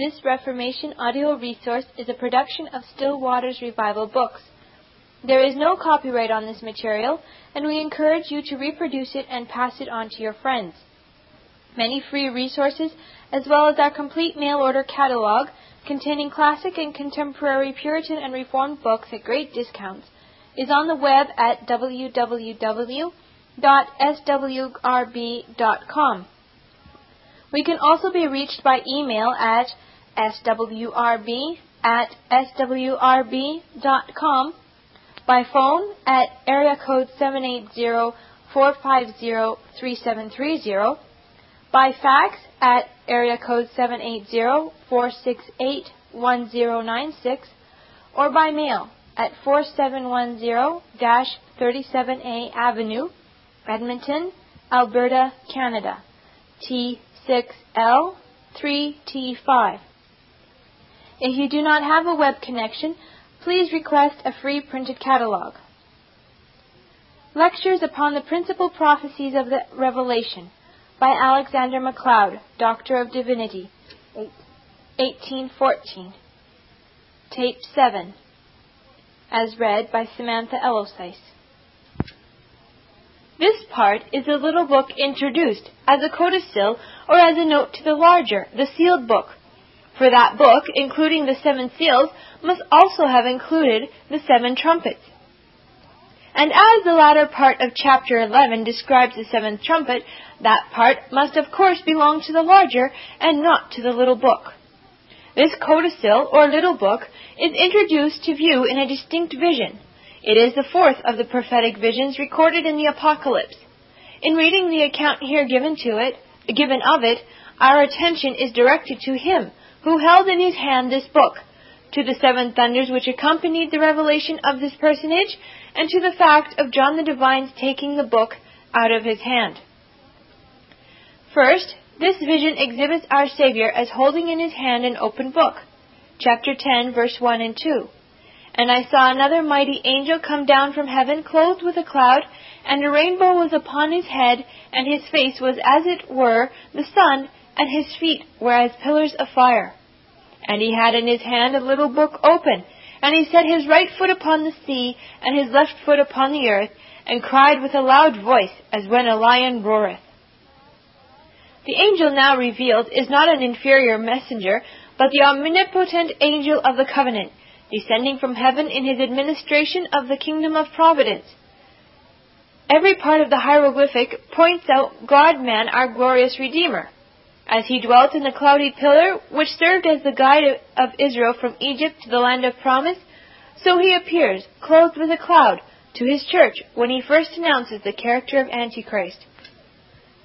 This Reformation audio resource is a production of Still Waters Revival Books. There is no copyright on this material, and we encourage you to reproduce it and pass it on to your friends. Many free resources, as well as our complete mail order catalog containing classic and contemporary Puritan and Reformed books at great discounts, is on the web at www.swrb.com. We can also be reached by email at swrb at swrb.com, by phone at area code 780-450-3730, by fax at area code 780-468-1096, or by mail at 4710-37A Avenue, Edmonton, Alberta, Canada, T6L 3T5. If you do not have a web connection, please request a free printed catalog. Lectures upon the Principal Prophecies of the Revelation by Alexander MacLeod, Doctor of Divinity, 1814. Tape 7. As read by Samantha Elosice. This part is a little book introduced as a codicil or as a note to the larger, the sealed book, for that book, including the seven seals, must also have included the seven trumpets. And as the latter part of chapter 11 describes the seventh trumpet, that part must of course belong to the larger and not to the little book. This codicil, or little book, is introduced to view in a distinct vision. It is the fourth of the prophetic visions recorded in the Apocalypse. In reading the account here given to it, given of it, our attention is directed to him who held in his hand this book, to the seven thunders which accompanied the revelation of this personage, and to the fact of John the Divine's taking the book out of his hand. First, this vision exhibits our Savior as holding in his hand an open book. Chapter 10, verse 1 and 2. And I saw another mighty angel come down from heaven, clothed with a cloud, and a rainbow was upon his head, and his face was as it were the sun, and his feet were as pillars of fire. And he had in his hand a little book open, and he set his right foot upon the sea, and his left foot upon the earth, and cried with a loud voice, as when a lion roareth. The angel now revealed is not an inferior messenger, but the omnipotent angel of the covenant, descending from heaven in his administration of the kingdom of providence. Every part of the hieroglyphic points out God man, our glorious Redeemer as he dwelt in the cloudy pillar which served as the guide of Israel from Egypt to the land of promise, so he appears, clothed with a cloud, to his church when he first announces the character of Antichrist.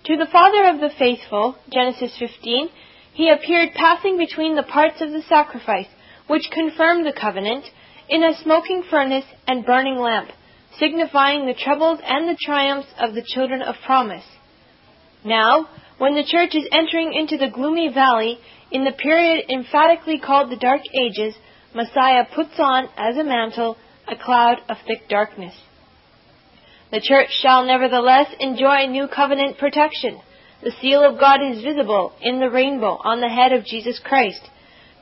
To the father of the faithful, Genesis 15, he appeared passing between the parts of the sacrifice, which confirmed the covenant, in a smoking furnace and burning lamp, signifying the troubles and the triumphs of the children of promise. Now, when the church is entering into the gloomy valley, in the period emphatically called the Dark Ages, Messiah puts on, as a mantle, a cloud of thick darkness. The church shall nevertheless enjoy new covenant protection. The seal of God is visible in the rainbow on the head of Jesus Christ.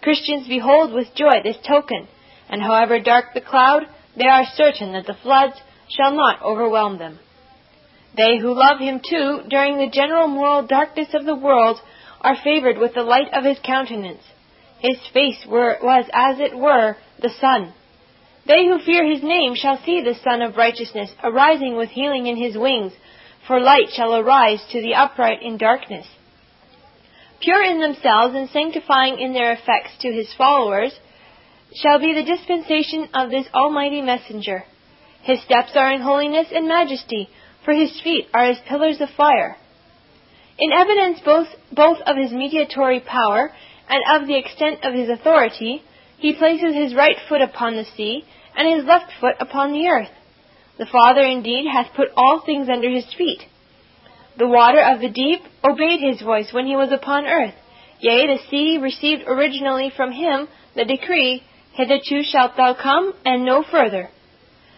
Christians behold with joy this token, and however dark the cloud, they are certain that the floods shall not overwhelm them. They who love him too, during the general moral darkness of the world, are favored with the light of his countenance. His face were, was as it were the sun. They who fear his name shall see the Sun of Righteousness arising with healing in his wings, for light shall arise to the upright in darkness. Pure in themselves and sanctifying in their effects to his followers shall be the dispensation of this almighty messenger. His steps are in holiness and majesty, for his feet are as pillars of fire. In evidence both, both of his mediatory power and of the extent of his authority, he places his right foot upon the sea and his left foot upon the earth. The Father indeed hath put all things under his feet. The water of the deep obeyed his voice when he was upon earth. Yea, the sea received originally from him the decree, Hitherto shalt thou come, and no further.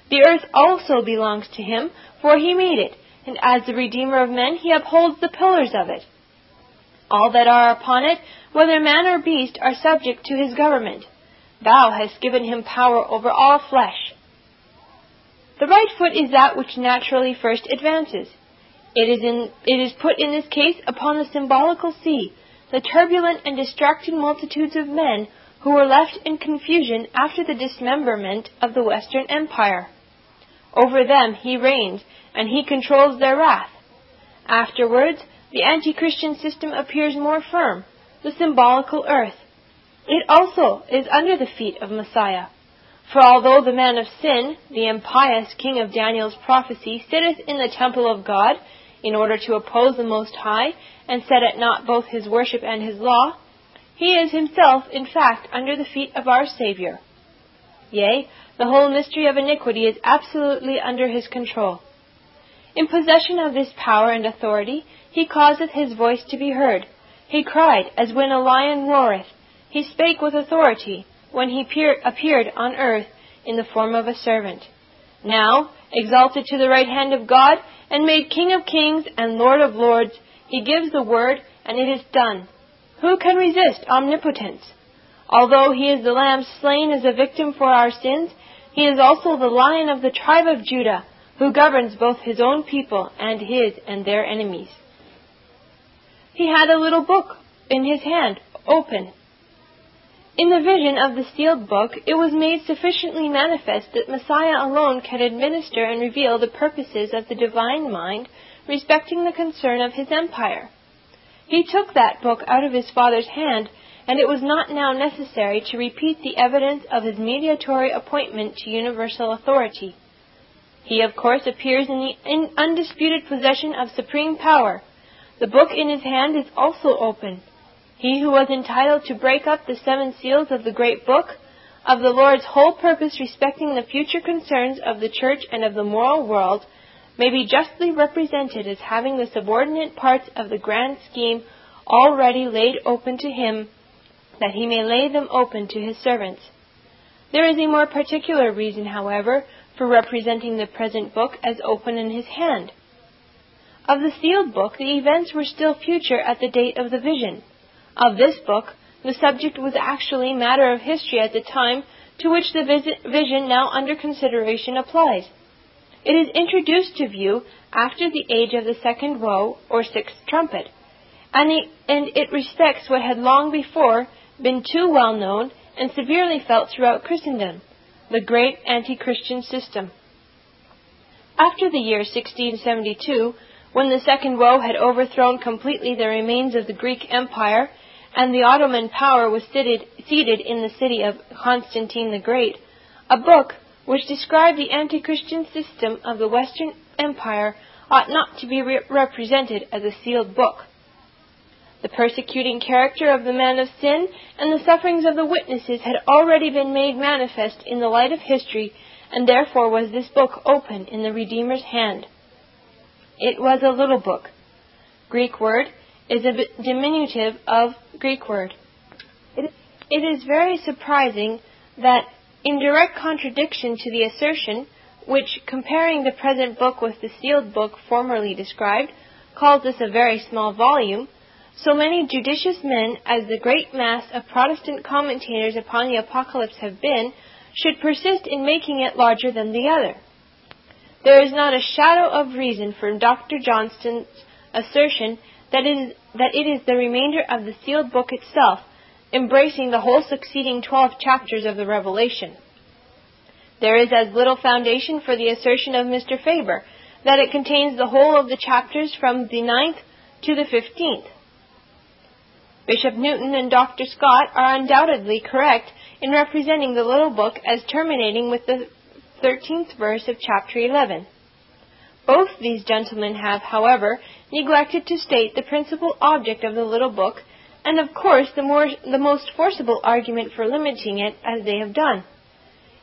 The earth also belongs to him, for he made it, and as the Redeemer of men he upholds the pillars of it. All that are upon it, whether man or beast, are subject to his government. Thou hast given him power over all flesh. The right foot is that which naturally first advances. It is, in, it is put in this case upon the symbolical sea, the turbulent and distracted multitudes of men who were left in confusion after the dismemberment of the Western Empire. Over them he reigns, and he controls their wrath. Afterwards, the anti-Christian system appears more firm, the symbolical earth. It also is under the feet of Messiah. For although the man of sin, the impious king of Daniel's prophecy, sitteth in the temple of God, in order to oppose the Most High, and set at naught both his worship and his law, he is himself, in fact, under the feet of our Saviour. Yea, the whole mystery of iniquity is absolutely under his control. In possession of this power and authority, he causeth his voice to be heard. He cried as when a lion roareth. He spake with authority when he appeared on earth in the form of a servant. Now, exalted to the right hand of God, and made King of kings and Lord of lords, he gives the word, and it is done. Who can resist omnipotence? Although he is the lamb slain as a victim for our sins, he is also the lion of the tribe of Judah, who governs both his own people and his and their enemies. He had a little book in his hand, open. In the vision of the sealed book, it was made sufficiently manifest that Messiah alone can administer and reveal the purposes of the divine mind respecting the concern of his empire. He took that book out of his father's hand and it was not now necessary to repeat the evidence of his mediatory appointment to universal authority. He, of course, appears in the undisputed possession of supreme power. The book in his hand is also open. He who was entitled to break up the seven seals of the great book, of the Lord's whole purpose respecting the future concerns of the church and of the moral world, may be justly represented as having the subordinate parts of the grand scheme already laid open to him that he may lay them open to his servants. There is a more particular reason, however, for representing the present book as open in his hand. Of the sealed book, the events were still future at the date of the vision. Of this book, the subject was actually matter of history at the time to which the vision now under consideration applies. It is introduced to view after the age of the second woe, or sixth trumpet, and, it respects what had long before been too well known and severely felt throughout Christendom, the great anti-Christian system. After the year 1672, when the second woe had overthrown completely the remains of the Greek Empire, and the Ottoman power was seated, seated in the city of Constantine the Great, a book which described the anti-Christian system of the Western Empire ought not to be re- represented as a sealed book. The persecuting character of the man of sin and the sufferings of the witnesses had already been made manifest in the light of history, and therefore was this book open in the Redeemer's hand. It was a little book. Greek word is a diminutive of Greek word. It is very surprising that, in direct contradiction to the assertion which, comparing the present book with the sealed book formerly described, calls this a very small volume, so many judicious men as the great mass of Protestant commentators upon the Apocalypse have been, should persist in making it larger than the other. There is not a shadow of reason for Dr. Johnston's assertion that it, is, that it is the remainder of the sealed book itself, embracing the whole succeeding twelve chapters of the Revelation. There is as little foundation for the assertion of Mr. Faber that it contains the whole of the chapters from the ninth to the fifteenth. Bishop Newton and Dr. Scott are undoubtedly correct in representing the little book as terminating with the 13th verse of chapter 11. Both these gentlemen have, however, neglected to state the principal object of the little book, and of course the, more, the most forcible argument for limiting it as they have done.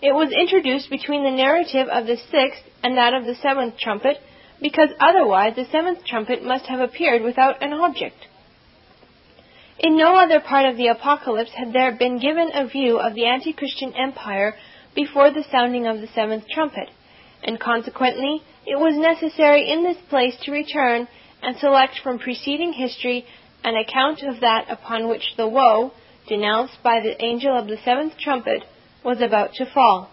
It was introduced between the narrative of the sixth and that of the seventh trumpet, because otherwise the seventh trumpet must have appeared without an object. In no other part of the Apocalypse had there been given a view of the anti-Christian empire before the sounding of the seventh trumpet, and consequently it was necessary in this place to return and select from preceding history an account of that upon which the woe, denounced by the angel of the seventh trumpet, was about to fall.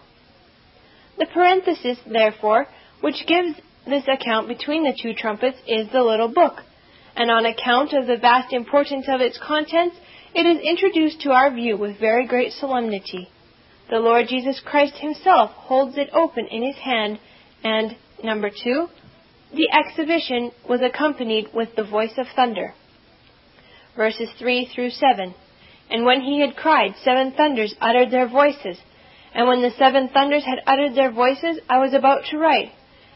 The parenthesis, therefore, which gives this account between the two trumpets is the little book, and on account of the vast importance of its contents, it is introduced to our view with very great solemnity. The Lord Jesus Christ himself holds it open in his hand, and, number two, the exhibition was accompanied with the voice of thunder. Verses 3 through 7. And when he had cried, seven thunders uttered their voices. And when the seven thunders had uttered their voices, I was about to write.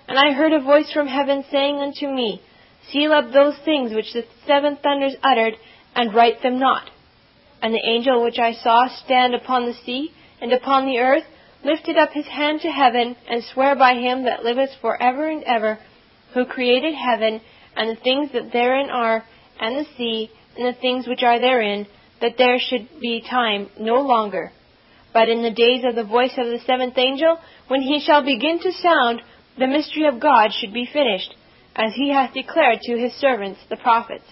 And I heard a voice from heaven saying unto me, Seal up those things which the seven thunders uttered, and write them not. And the angel which I saw stand upon the sea and upon the earth lifted up his hand to heaven, and sware by him that liveth for ever and ever, who created heaven, and the things that therein are, and the sea, and the things which are therein, that there should be time no longer. But in the days of the voice of the seventh angel, when he shall begin to sound, the mystery of God should be finished, as he hath declared to his servants the prophets.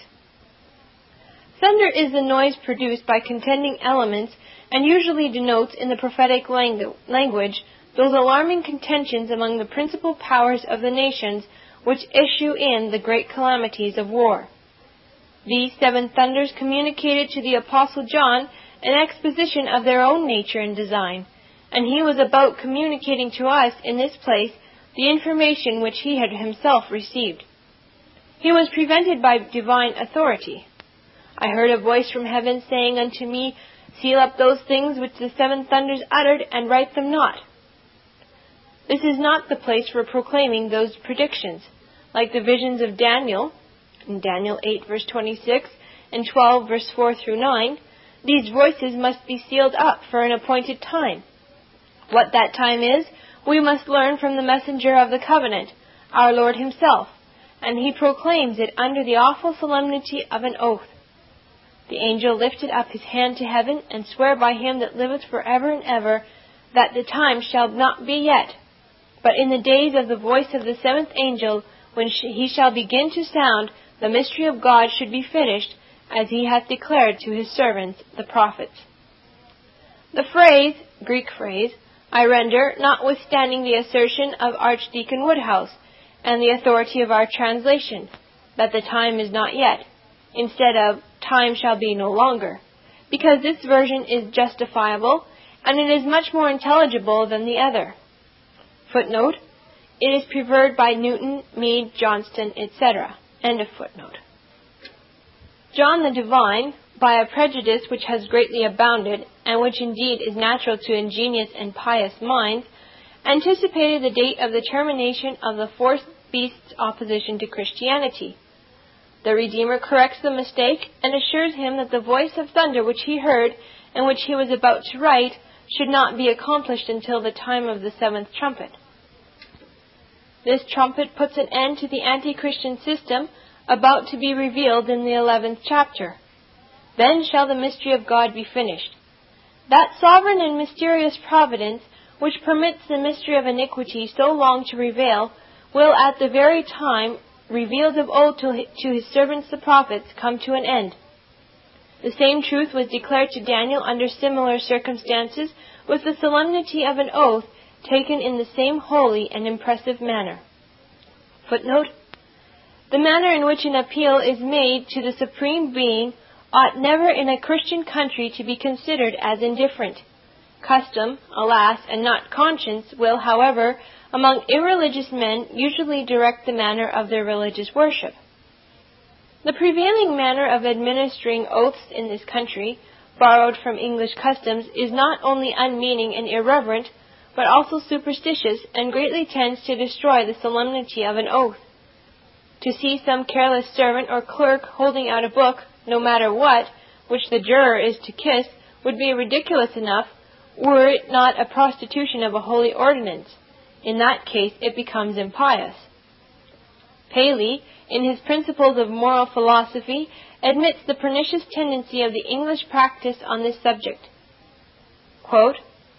Thunder is the noise produced by contending elements and usually denotes in the prophetic language those alarming contentions among the principal powers of the nations which issue in the great calamities of war. These seven thunders communicated to the Apostle John an exposition of their own nature and design, and he was about communicating to us in this place the information which he had himself received. He was prevented by divine authority. I heard a voice from heaven saying unto me, Seal up those things which the seven thunders uttered, and write them not. This is not the place for proclaiming those predictions, like the visions of Daniel, in Daniel 8 verse 26 and 12 verse 4 through 9, these voices must be sealed up for an appointed time. What that time is, we must learn from the messenger of the covenant, our Lord himself, and he proclaims it under the awful solemnity of an oath. The angel lifted up his hand to heaven, and sware by him that liveth for ever and ever, that the time shall not be yet, but in the days of the voice of the seventh angel, when he shall begin to sound, the mystery of God should be finished, as he hath declared to his servants the prophets. The phrase, Greek phrase, I render, notwithstanding the assertion of Archdeacon Woodhouse and the authority of our translation, that the time is not yet, instead of time shall be no longer, because this version is justifiable and it is much more intelligible than the other. Footnote, it is preferred by Newton, Meade, Johnston, etc. End of footnote. John the Divine, by a prejudice which has greatly abounded, and which indeed is natural to ingenious and pious minds, anticipated the date of the termination of the fourth beast's opposition to Christianity. The Redeemer corrects the mistake and assures him that the voice of thunder which he heard and which he was about to write should not be accomplished until the time of the seventh trumpet. This trumpet puts an end to the anti-Christian system about to be revealed in the eleventh chapter. Then shall the mystery of God be finished. That sovereign and mysterious providence which permits the mystery of iniquity so long to prevail will at the very time revealed of old to his servants the prophets come to an end. The same truth was declared to Daniel under similar circumstances with the solemnity of an oath taken in the same holy and impressive manner. Footnote The manner in which an appeal is made to the Supreme Being ought never in a Christian country to be considered as indifferent. Custom, alas, and not conscience will, however, among irreligious men usually direct the manner of their religious worship. The prevailing manner of administering oaths in this country, borrowed from English customs, is not only unmeaning and irreverent, but also superstitious, and greatly tends to destroy the solemnity of an oath. To see some careless servant or clerk holding out a book, no matter what, which the juror is to kiss, would be ridiculous enough, were it not a prostitution of a holy ordinance. In that case, it becomes impious. Paley, in his Principles of Moral Philosophy, admits the pernicious tendency of the English practice on this subject. Quote,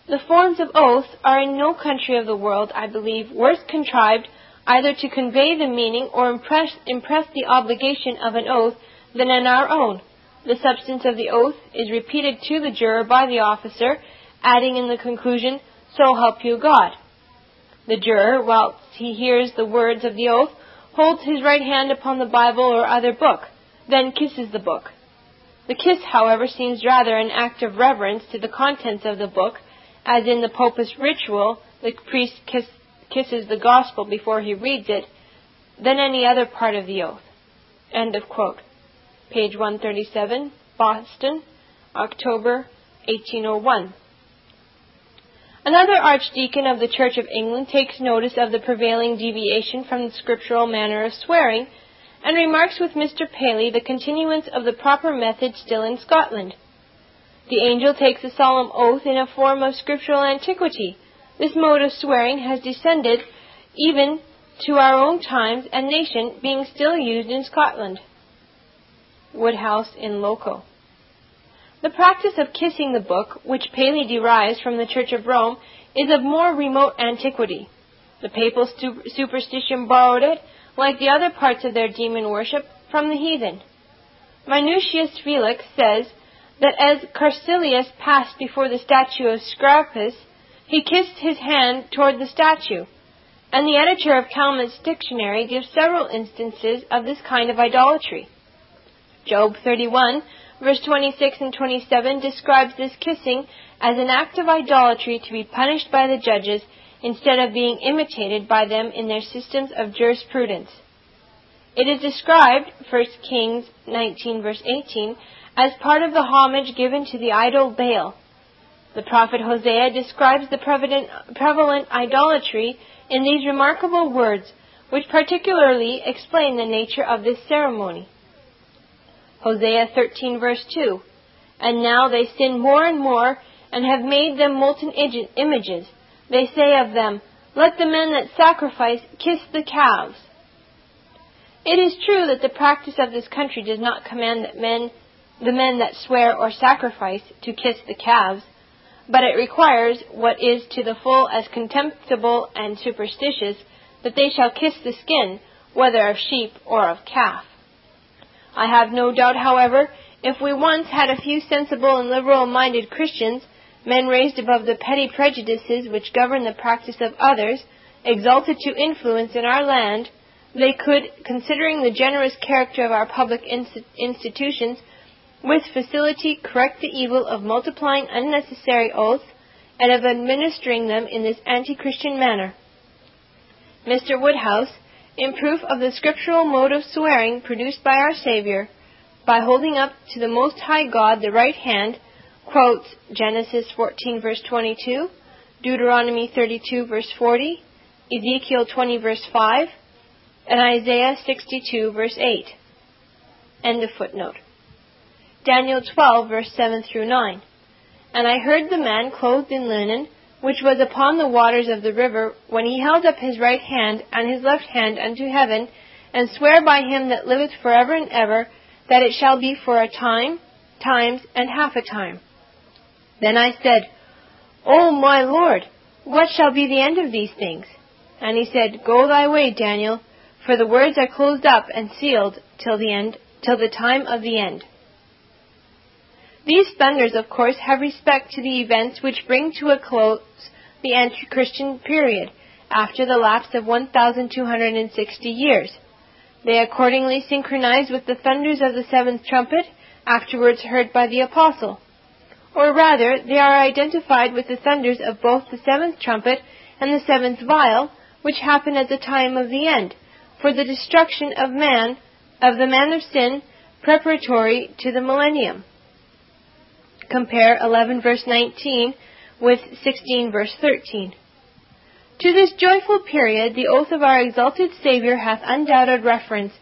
the forms of oath are in no country of the world, I believe, worse contrived either to convey the meaning or impress, impress the obligation of an oath than in our own. The substance of the oath is repeated to the juror by the officer, adding in the conclusion, So help you God. The juror, whilst he hears the words of the oath, holds his right hand upon the Bible or other book, then kisses the book. The kiss, however, seems rather an act of reverence to the contents of the book, as in the Popish ritual, the priest kiss, kisses the gospel before he reads it, than any other part of the oath. End of quote. Page 137, Boston, October 1801. Another archdeacon of the Church of England takes notice of the prevailing deviation from the scriptural manner of swearing, and remarks with Mr. Paley the continuance of the proper method still in Scotland. The angel takes a solemn oath in a form of scriptural antiquity. This mode of swearing has descended even to our own times and nation, being still used in Scotland. Woodhouse in Loco. The practice of kissing the book, which Paley derives from the Church of Rome, is of more remote antiquity. The papal superstition borrowed it, like the other parts of their demon worship, from the heathen. Minucius Felix says that as Caecilius passed before the statue of Serapis, he kissed his hand toward the statue, and the editor of Calmet's dictionary gives several instances of this kind of idolatry. Job 31 verse 26 and 27 describes this kissing as an act of idolatry to be punished by the judges instead of being imitated by them in their systems of jurisprudence. It is described, 1 Kings 19 verse 18, as part of the homage given to the idol Baal. The prophet Hosea describes the prevalent, idolatry in these remarkable words, which particularly explain the nature of this ceremony. Hosea 13 verse 2. And now they sin more and more and have made them molten images. They say of them, Let the men that sacrifice kiss the calves. It is true that the practice of this country does not command that men, the men that swear or sacrifice, to kiss the calves, but it requires what is to the full as contemptible and superstitious, that they shall kiss the skin, whether of sheep or of calf. I have no doubt, however, if we once had a few sensible and liberal minded Christians, men raised above the petty prejudices which govern the practice of others, exalted to influence in our land, they could, considering the generous character of our public institutions, with facility correct the evil of multiplying unnecessary oaths and of administering them in this anti Christian manner. Mr. Woodhouse, in proof of the scriptural mode of swearing produced by our Savior, by holding up to the Most High God the right hand, quotes Genesis 14 verse 22, Deuteronomy 32 verse 40, Ezekiel 20 verse 5, and Isaiah 62 verse 8. End of footnote. Daniel 12 verse 7 through 9. And I heard the man clothed in linen, which was upon the waters of the river, when he held up his right hand and his left hand unto heaven, and swear by him that liveth for ever and ever, that it shall be for a time, times, and half a time. Then I said, O my Lord, what shall be the end of these things? And he said, Go thy way, Daniel, for the words are closed up and sealed till the end, till the time of the end. These thunders, of course, have respect to the events which bring to a close the anti-Christian period, after the lapse of 1,260 years. They accordingly synchronize with the thunders of the seventh trumpet, afterwards heard by the apostle. Or rather, they are identified with the thunders of both the seventh trumpet and the seventh vial, which happen at the time of the end, for the destruction of man, of the man of sin, preparatory to the millennium. Compare 11 verse 19 with 16 verse 13. To this joyful period the oath of our exalted Saviour hath undoubted reference,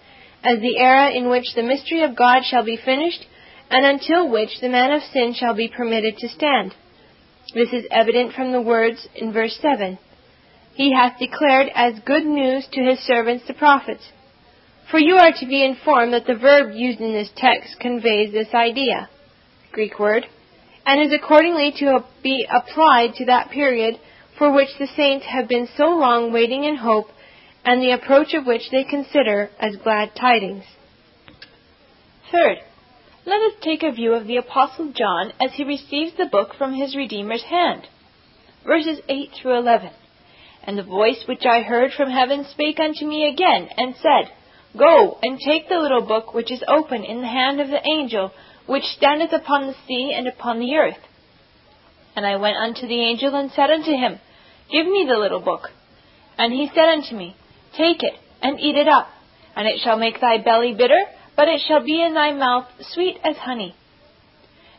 as the era in which the mystery of God shall be finished, and until which the man of sin shall be permitted to stand. This is evident from the words in verse 7. He hath declared as good news to his servants the prophets. For you are to be informed that the verb used in this text conveys this idea. Greek word, and is accordingly to be applied to that period for which the saints have been so long waiting in hope, and the approach of which they consider as glad tidings. Third, let us take a view of the Apostle John as he receives the book from his Redeemer's hand. Verses 8 through 11. And the voice which I heard from heaven spake unto me again, and said, Go, and take the little book which is open in the hand of the angel which standeth upon the sea and upon the earth. And I went unto the angel and said unto him, Give me the little book. And he said unto me, Take it, and eat it up, and it shall make thy belly bitter, but it shall be in thy mouth sweet as honey.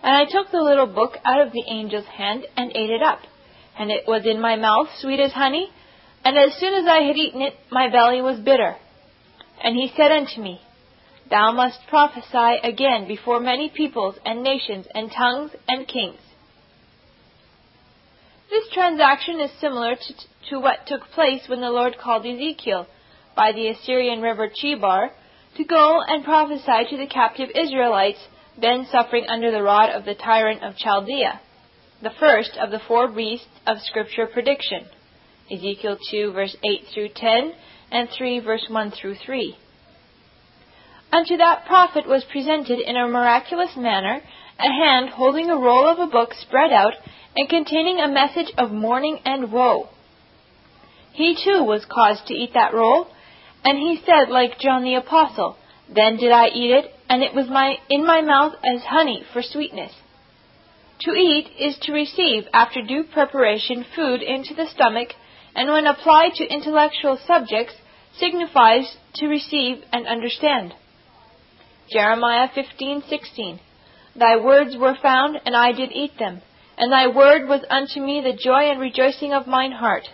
And I took the little book out of the angel's hand, and ate it up. And it was in my mouth sweet as honey, and as soon as I had eaten it, my belly was bitter. And he said unto me, Thou must prophesy again before many peoples and nations and tongues and kings. This transaction is similar to, to what took place when the Lord called Ezekiel by the Assyrian river Chebar to go and prophesy to the captive Israelites then suffering under the rod of the tyrant of Chaldea, the first of the four beasts of scripture prediction. Ezekiel 2 verse 8 through 10 and 3 verse 1 through 3. Unto that prophet was presented in a miraculous manner a hand holding a roll of a book spread out and containing a message of mourning and woe. He too was caused to eat that roll, and he said, like John the Apostle, Then did I eat it, and it was my, in my mouth as honey for sweetness. To eat is to receive, after due preparation, food into the stomach, and when applied to intellectual subjects, signifies to receive and understand. Jeremiah 15:16 Thy words were found, and I did eat them, and thy word was unto me the joy and rejoicing of mine heart.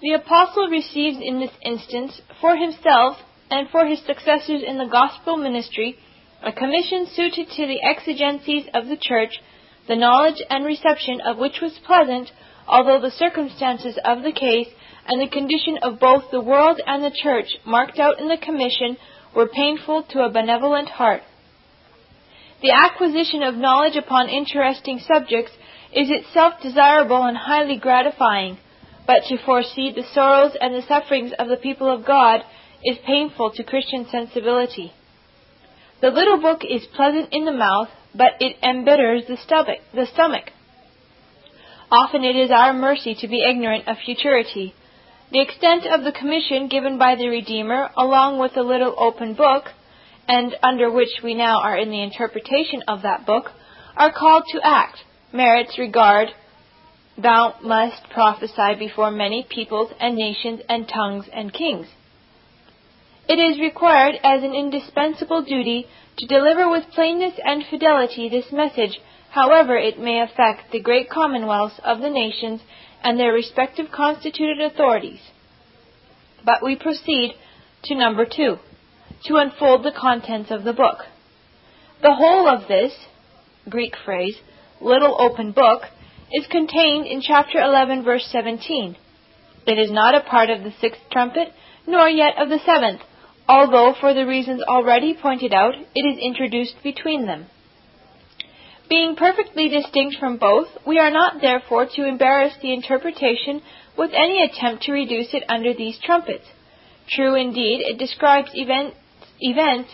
The apostle receives in this instance, for himself and for his successors in the gospel ministry, a commission suited to the exigencies of the church, the knowledge and reception of which was pleasant, although the circumstances of the case and the condition of both the world and the church marked out in the commission were painful to a benevolent heart. The acquisition of knowledge upon interesting subjects is itself desirable and highly gratifying, but to foresee the sorrows and the sufferings of the people of God is painful to Christian sensibility. The little book is pleasant in the mouth, but it embitters the stomach. The stomach. Often it is our mercy to be ignorant of futurity. The extent of the commission given by the Redeemer, along with the little open book, and under which we now are in the interpretation of that book, are called to act, merits regard, Thou must prophesy before many peoples and nations and tongues and kings. It is required as an indispensable duty to deliver with plainness and fidelity this message, however it may affect the great commonwealths of the nations and their respective constituted authorities. But we proceed to number two, to unfold the contents of the book. The whole of this, Greek phrase, little open book, is contained in chapter 11, verse 17. It is not a part of the sixth trumpet, nor yet of the seventh, although for the reasons already pointed out, it is introduced between them. Being perfectly distinct from both, we are not therefore to embarrass the interpretation with any attempt to reduce it under these trumpets. True indeed, it describes events, events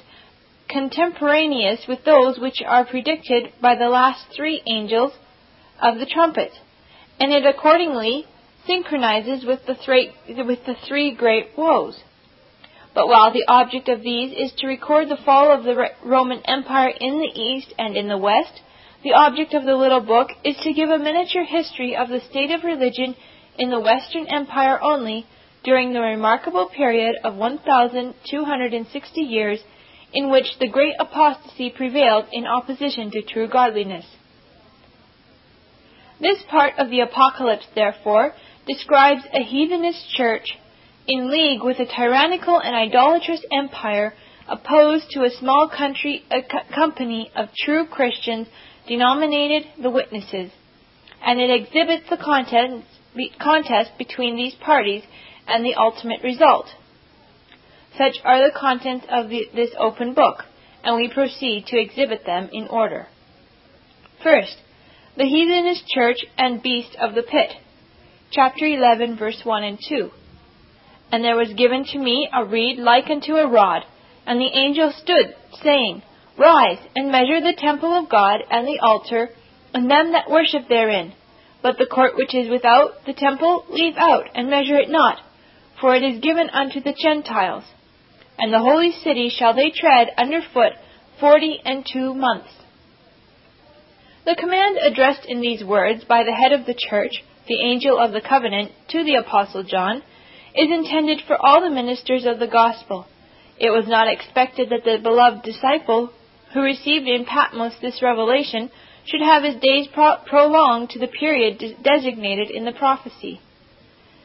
contemporaneous with those which are predicted by the last three angels of the trumpet, and it accordingly synchronizes with the, with the three great woes. But while the object of these is to record the fall of the Roman Empire in the East and in the West, the object of the little book is to give a miniature history of the state of religion in the Western Empire only during the remarkable period of 1,260 years in which the great apostasy prevailed in opposition to true godliness. This part of the Apocalypse, therefore, describes a heathenist church in league with a tyrannical and idolatrous empire opposed to a small country, a company of true Christians denominated the Witnesses, and it exhibits the contest, between these parties and the ultimate result. Such are the contents of the, this open book, and we proceed to exhibit them in order. First, the heathenish church and beast of the pit. Chapter 11, verse 1 and 2. And there was given to me a reed like unto a rod, And the angel stood, saying, Rise, and measure the temple of God, and the altar, and them that worship therein. But the court which is without the temple leave out, and measure it not, for it is given unto the Gentiles. And the holy city shall they tread under foot forty and two months. The command addressed in these words by the head of the church, the angel of the covenant, to the Apostle John, is intended for all the ministers of the gospel. It was not expected that the beloved disciple who received in Patmos this revelation should have his days pro- prolonged to the period de- designated in the prophecy.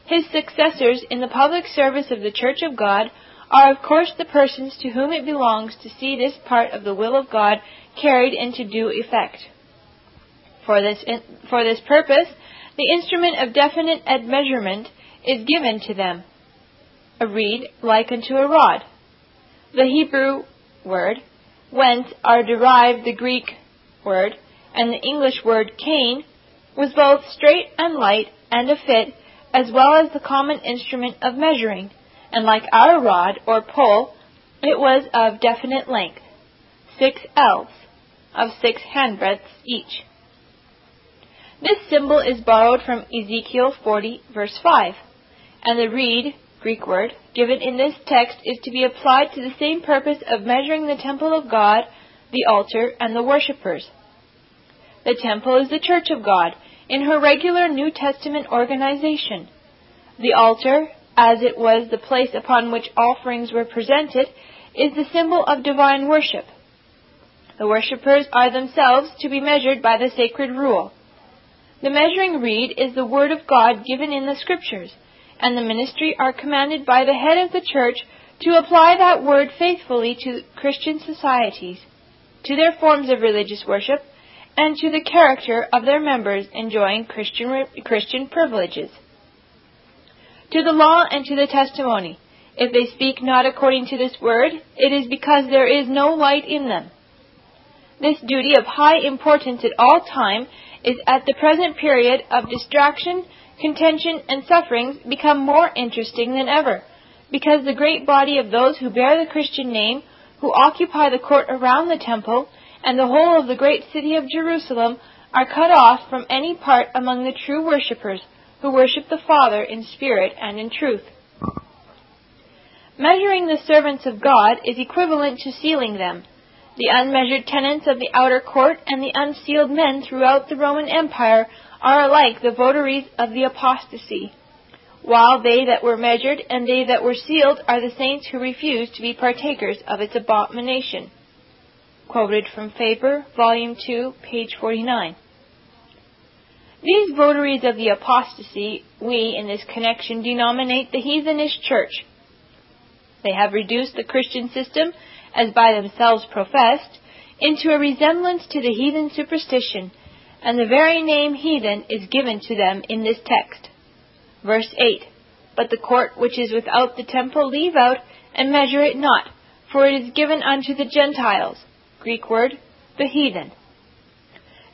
His successors in the public service of the Church of God are of course the persons to whom it belongs to see this part of the will of God carried into due effect. For this, in, for this purpose, the instrument of definite admeasurement is given to them, a reed like unto a rod. The Hebrew word, whence are derived the Greek word, and the English word cane, was both straight and light and a fit, as well as the common instrument of measuring, and like our rod or pole, it was of definite length, six ells, of six handbreadths each. This symbol is borrowed from Ezekiel 40, verse 5, and the reed, Greek word, given in this text is to be applied to the same purpose of measuring the temple of God, the altar, and the worshippers. The temple is the church of God in her regular New Testament organization. The altar, as it was the place upon which offerings were presented, is the symbol of divine worship. The worshippers are themselves to be measured by the sacred rule. The measuring reed is the word of God given in the Scriptures, and the ministry are commanded by the head of the church to apply that word faithfully to Christian societies, to their forms of religious worship, and to the character of their members enjoying Christian, Christian privileges. To the law and to the testimony, if they speak not according to this word, it is because there is no light in them. This duty of high importance at all time is at the present period of distraction, contention, and sufferings become more interesting than ever, because the great body of those who bear the Christian name, who occupy the court around the temple, and the whole of the great city of Jerusalem are cut off from any part among the true worshippers, who worship the Father in spirit and in truth. Measuring the servants of God is equivalent to sealing them, the unmeasured tenants of the outer court and the unsealed men throughout the Roman Empire are alike the votaries of the apostasy, while they that were measured and they that were sealed are the saints who refuse to be partakers of its abomination. Quoted from Faber, Volume 2, page 49. These votaries of the apostasy we, in this connection, denominate the heathenish church. They have reduced the Christian system as by themselves professed, into a resemblance to the heathen superstition, and the very name heathen is given to them in this text. Verse 8 But the court which is without the temple leave out, and measure it not, for it is given unto the Gentiles. Greek word, the heathen.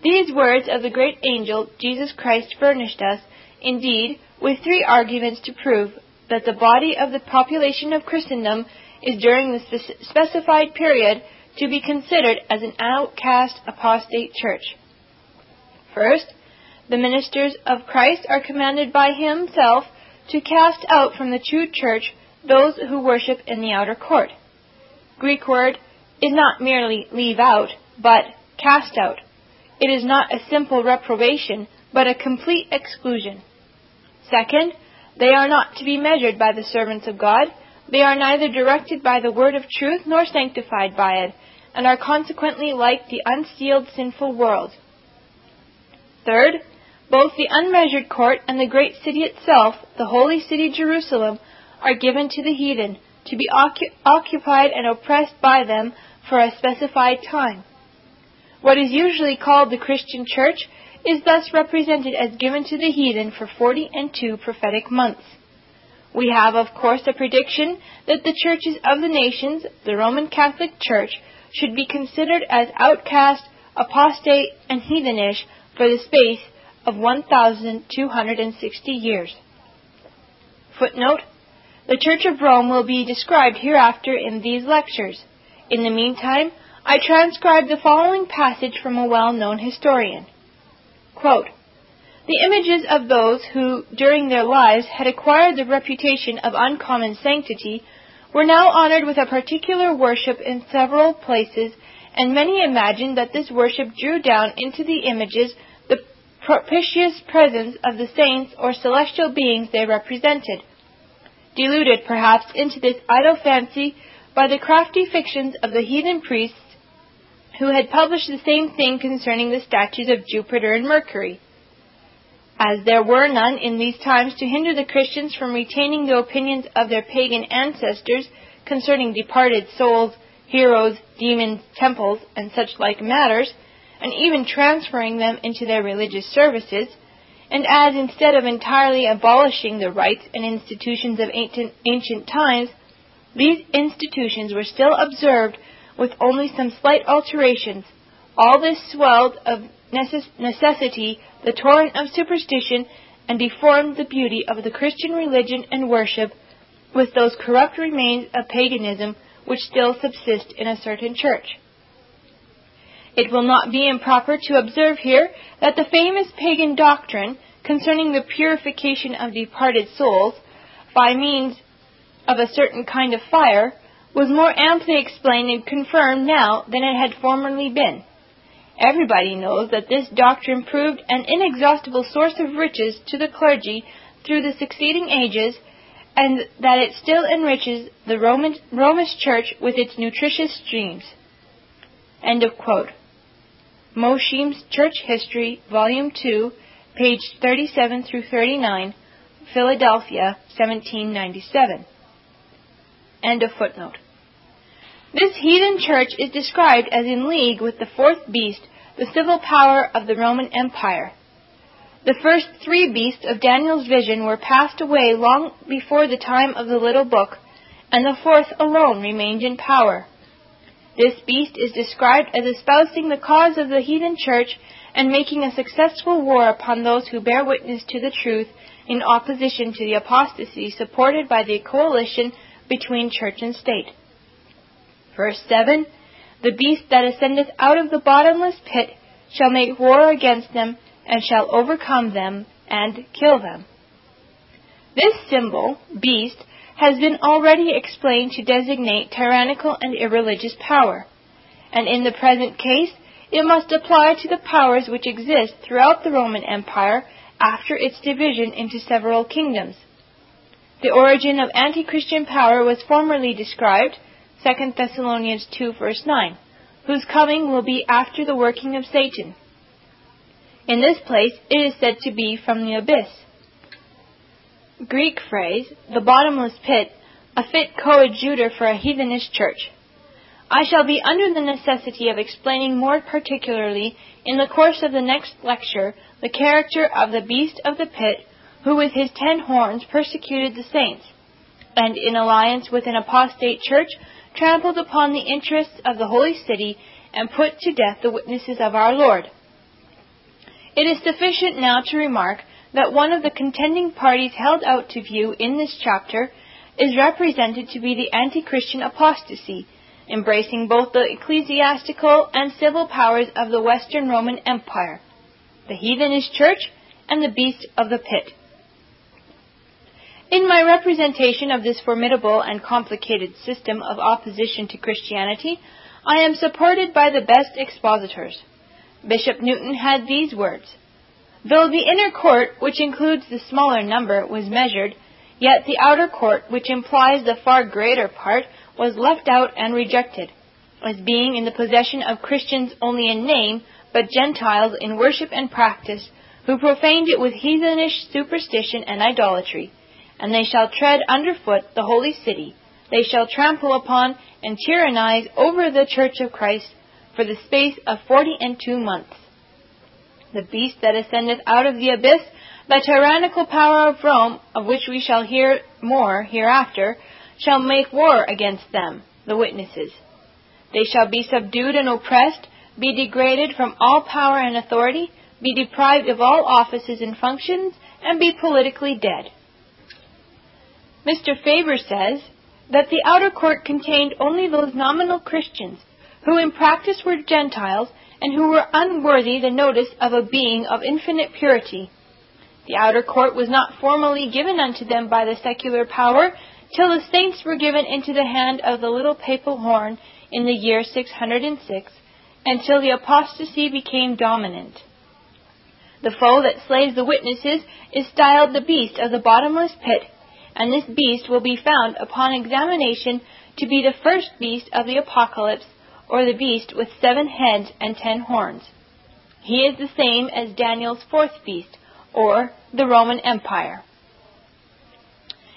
These words of the great angel Jesus Christ furnished us, indeed, with three arguments to prove that the body of the population of Christendom is during the specified period to be considered as an outcast apostate church. First, the ministers of Christ are commanded by himself to cast out from the true church those who worship in the outer court. Greek word is not merely leave out, but cast out. It is not a simple reprobation, but a complete exclusion. Second, they are not to be measured by the servants of God, they are neither directed by the word of truth nor sanctified by it, and are consequently like the unsealed sinful world. Third, both the unmeasured court and the great city itself, the holy city Jerusalem, are given to the heathen, to be occu- occupied and oppressed by them for a specified time. What is usually called the Christian church is thus represented as given to the heathen for forty and two prophetic months. We have, of course, a prediction that the churches of the nations, the Roman Catholic Church, should be considered as outcast, apostate, and heathenish for the space of 1,260 years. Footnote The Church of Rome will be described hereafter in these lectures. In the meantime, I transcribe the following passage from a well-known historian. Quote, the images of those who, during their lives, had acquired the reputation of uncommon sanctity were now honored with a particular worship in several places, and many imagined that this worship drew down into the images propitious presence of the saints or celestial beings they represented. Deluded, perhaps, into this idle fancy by the crafty fictions of the heathen priests who had published the same thing concerning the statues of Jupiter and Mercury. As there were none in these times to hinder the Christians from retaining the opinions of their pagan ancestors concerning departed souls, heroes, demons, temples, and such like matters, and even transferring them into their religious services, and as instead of entirely abolishing the rites and institutions of ancient, times, these institutions were still observed with only some slight alterations, all this swelled of necessity the torrent of superstition and deformed the beauty of the Christian religion and worship with those corrupt remains of paganism which still subsist in a certain church. It will not be improper to observe here that the famous pagan doctrine concerning the purification of departed souls by means of a certain kind of fire was more amply explained and confirmed now than it had formerly been. Everybody knows that this doctrine proved an inexhaustible source of riches to the clergy through the succeeding ages, and that it still enriches the Roman, Romish Church with its nutritious streams. End of quote. Mosheim's Church History, Volume 2, page 37 through 39, Philadelphia, 1797. End of footnote. This heathen church is described as in league with the fourth beast, the civil power of the Roman Empire. The first three beasts of Daniel's vision were passed away long before the time of the little book, and the fourth alone remained in power. This beast is described as espousing the cause of the heathen church and making a successful war upon those who bear witness to the truth in opposition to the apostasy supported by the coalition between church and state. Verse 7 The beast that ascendeth out of the bottomless pit shall make war against them, and shall overcome them, and kill them. This symbol, beast, has been already explained to designate tyrannical and irreligious power, and in the present case, it must apply to the powers which exist throughout the Roman Empire after its division into several kingdoms. The origin of anti-Christian power was formerly described 2 Thessalonians 2 verse 9, whose coming will be after the working of Satan. In this place it is said to be from the abyss. Greek phrase, the bottomless pit, a fit coadjutor for a heathenish church. I shall be under the necessity of explaining more particularly in the course of the next lecture the character of the beast of the pit who with his ten horns persecuted the saints, and in alliance with an apostate church trampled upon the interests of the holy city, and put to death the witnesses of our Lord. It is sufficient now to remark that one of the contending parties held out to view in this chapter is represented to be the anti-Christian apostasy, embracing both the ecclesiastical and civil powers of the Western Roman Empire, the heathenish church, and the beast of the pit. In my representation of this formidable and complicated system of opposition to Christianity, I am supported by the best expositors. Bishop Newton had these words Though the inner court, which includes the smaller number, was measured, yet the outer court, which implies the far greater part, was left out and rejected, as being in the possession of Christians only in name, but Gentiles in worship and practice, who profaned it with heathenish superstition and idolatry and they shall tread underfoot the holy city. They shall trample upon and tyrannize over the church of Christ for the space of forty and two months. The beast that ascendeth out of the abyss, the tyrannical power of Rome, of which we shall hear more hereafter, shall make war against them, the witnesses. They shall be subdued and oppressed, be degraded from all power and authority, be deprived of all offices and functions, and be politically dead. Mr. Faber says that the outer court contained only those nominal Christians who in practice were Gentiles and who were unworthy the notice of a being of infinite purity. The outer court was not formally given unto them by the secular power till the saints were given into the hand of the little papal horn in the year 606, until the apostasy became dominant. The foe that slays the witnesses is styled the beast of the bottomless pit, and this beast will be found upon examination to be the first beast of the apocalypse, or the beast with seven heads and ten horns. He is the same as Daniel's fourth beast, or the Roman Empire.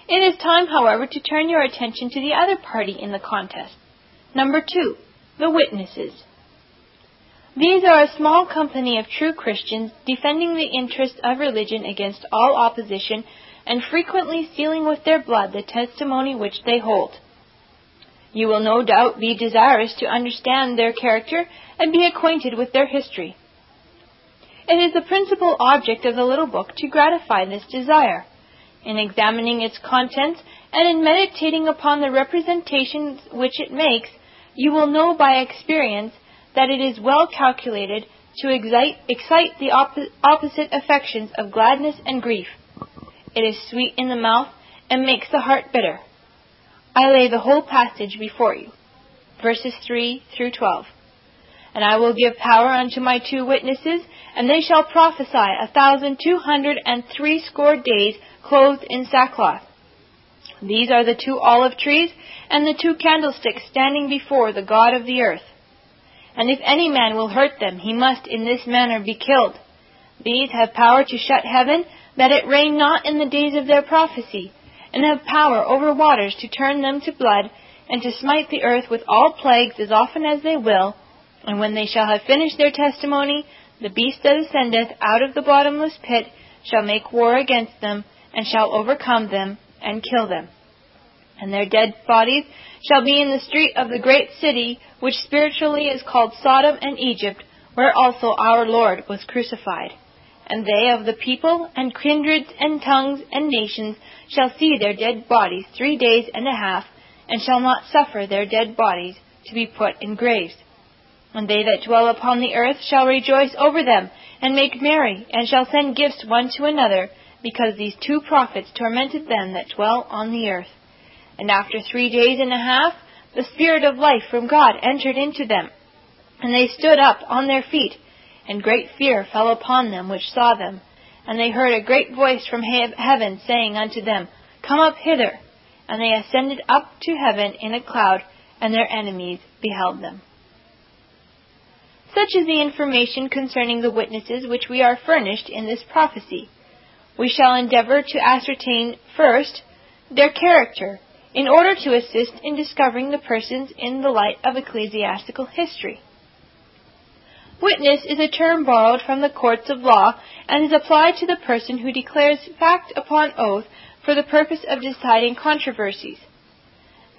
It is time, however, to turn your attention to the other party in the contest. Number two, the witnesses. These are a small company of true Christians defending the interests of religion against all opposition and frequently sealing with their blood the testimony which they hold. You will no doubt be desirous to understand their character and be acquainted with their history. It is the principal object of the little book to gratify this desire. In examining its contents and in meditating upon the representations which it makes, you will know by experience that it is well calculated to excite, excite the opposite affections of gladness and grief. It is sweet in the mouth and makes the heart bitter. I lay the whole passage before you, verses 3 through 12. And I will give power unto my two witnesses, and they shall prophesy a thousand two hundred and threescore days clothed in sackcloth. These are the two olive trees and the two candlesticks standing before the God of the earth. And if any man will hurt them, he must in this manner be killed. These have power to shut heaven, that it rain not in the days of their prophecy, and have power over waters to turn them to blood, and to smite the earth with all plagues as often as they will. And when they shall have finished their testimony, the beast that ascendeth out of the bottomless pit shall make war against them, and shall overcome them, and kill them. And their dead bodies shall be in the street of the great city, which spiritually is called Sodom and Egypt, where also our Lord was crucified. And they of the people, and kindreds, and tongues, and nations shall see their dead bodies three days and a half, and shall not suffer their dead bodies to be put in graves. And they that dwell upon the earth shall rejoice over them, and make merry, and shall send gifts one to another, because these two prophets tormented them that dwell on the earth. And after three days and a half, the Spirit of life from God entered into them. And they stood up on their feet, and great fear fell upon them which saw them. And they heard a great voice from heaven saying unto them, Come up hither. And they ascended up to heaven in a cloud, and their enemies beheld them. Such is the information concerning the witnesses which we are furnished in this prophecy. We shall endeavor to ascertain, first, their character, in order to assist in discovering the persons in the light of ecclesiastical history. Witness is a term borrowed from the courts of law and is applied to the person who declares fact upon oath for the purpose of deciding controversies.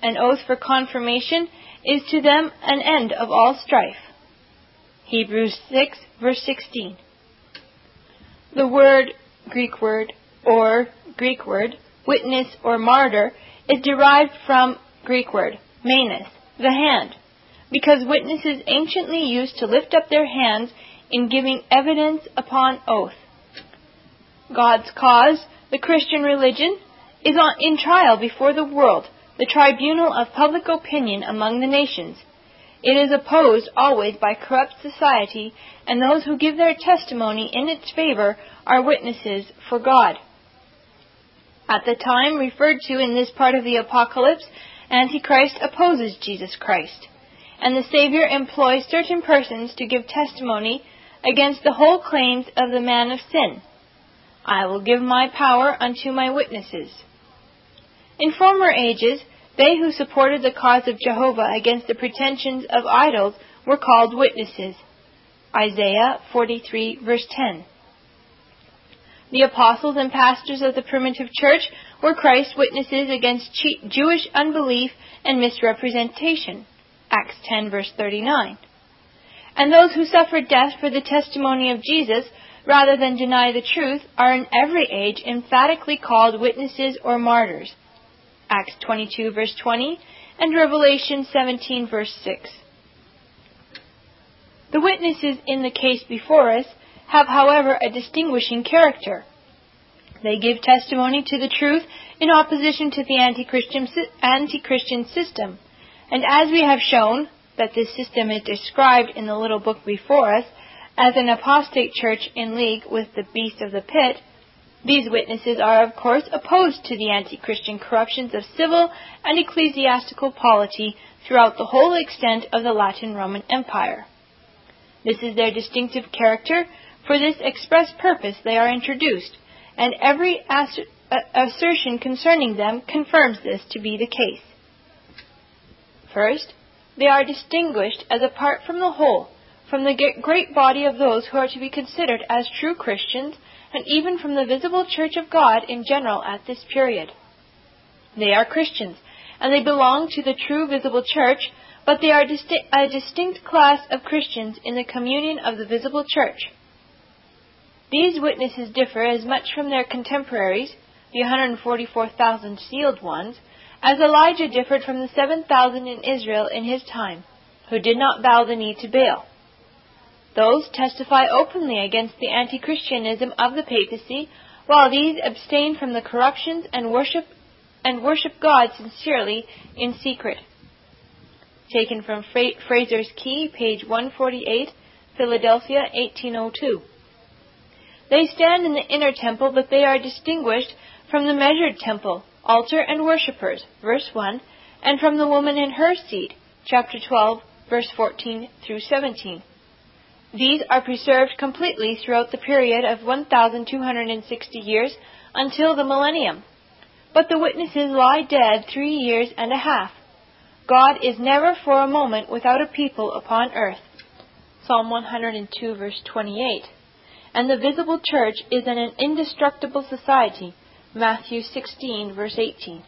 An oath for confirmation is to them an end of all strife. Hebrews 6, verse 16. The word, Greek word, or Greek word, witness or martyr, is derived from Greek word, manus, the hand, because witnesses anciently used to lift up their hands in giving evidence upon oath. God's cause, the Christian religion, is on, in trial before the world, the tribunal of public opinion among the nations. It is opposed always by corrupt society, and those who give their testimony in its favor are witnesses for God. At the time referred to in this part of the Apocalypse, Antichrist opposes Jesus Christ, and the Savior employs certain persons to give testimony against the whole claims of the man of sin. I will give my power unto my witnesses. In former ages, they who supported the cause of Jehovah against the pretensions of idols were called witnesses. Isaiah 43 verse 10. The apostles and pastors of the primitive church were Christ's witnesses against Jewish unbelief and misrepresentation. Acts 10 verse 39. And those who suffered death for the testimony of Jesus rather than deny the truth are in every age emphatically called witnesses or martyrs. Acts 22 verse 20, and Revelation 17 verse 6. The witnesses in the case before us have, however, a distinguishing character. They give testimony to the truth in opposition to the anti-Christian, anti-Christian system. And as we have shown that this system is described in the little book before us as an apostate church in league with the beast of the pit, these witnesses are of course opposed to the anti-Christian corruptions of civil and ecclesiastical polity throughout the whole extent of the Latin Roman Empire. This is their distinctive character. For this express purpose they are introduced, and every uh, assertion concerning them confirms this to be the case. First, they are distinguished as apart from the whole, from the great body of those who are to be considered as true Christians, and even from the visible Church of God in general at this period. They are Christians, and they belong to the true visible Church, but they are disti- a distinct class of Christians in the communion of the visible Church. These witnesses differ as much from their contemporaries, the 144,000 sealed ones, as Elijah differed from the 7,000 in Israel in his time, who did not bow the knee to Baal. Those testify openly against the anti-Christianism of the papacy, while these abstain from the corruptions and worship and worship God sincerely in secret. Taken from Fra- Fraser's Key, page 148, Philadelphia, 1802. They stand in the inner temple, but they are distinguished from the measured temple, altar, and worshippers, verse 1, and from the woman in her seat, chapter 12, verse 14 through 17. These are preserved completely throughout the period of 1,260 years until the millennium. But the witnesses lie dead three years and a half. God is never for a moment without a people upon earth. Psalm 102 verse 28 and the visible church is an indestructible society. Matthew 16, verse 18.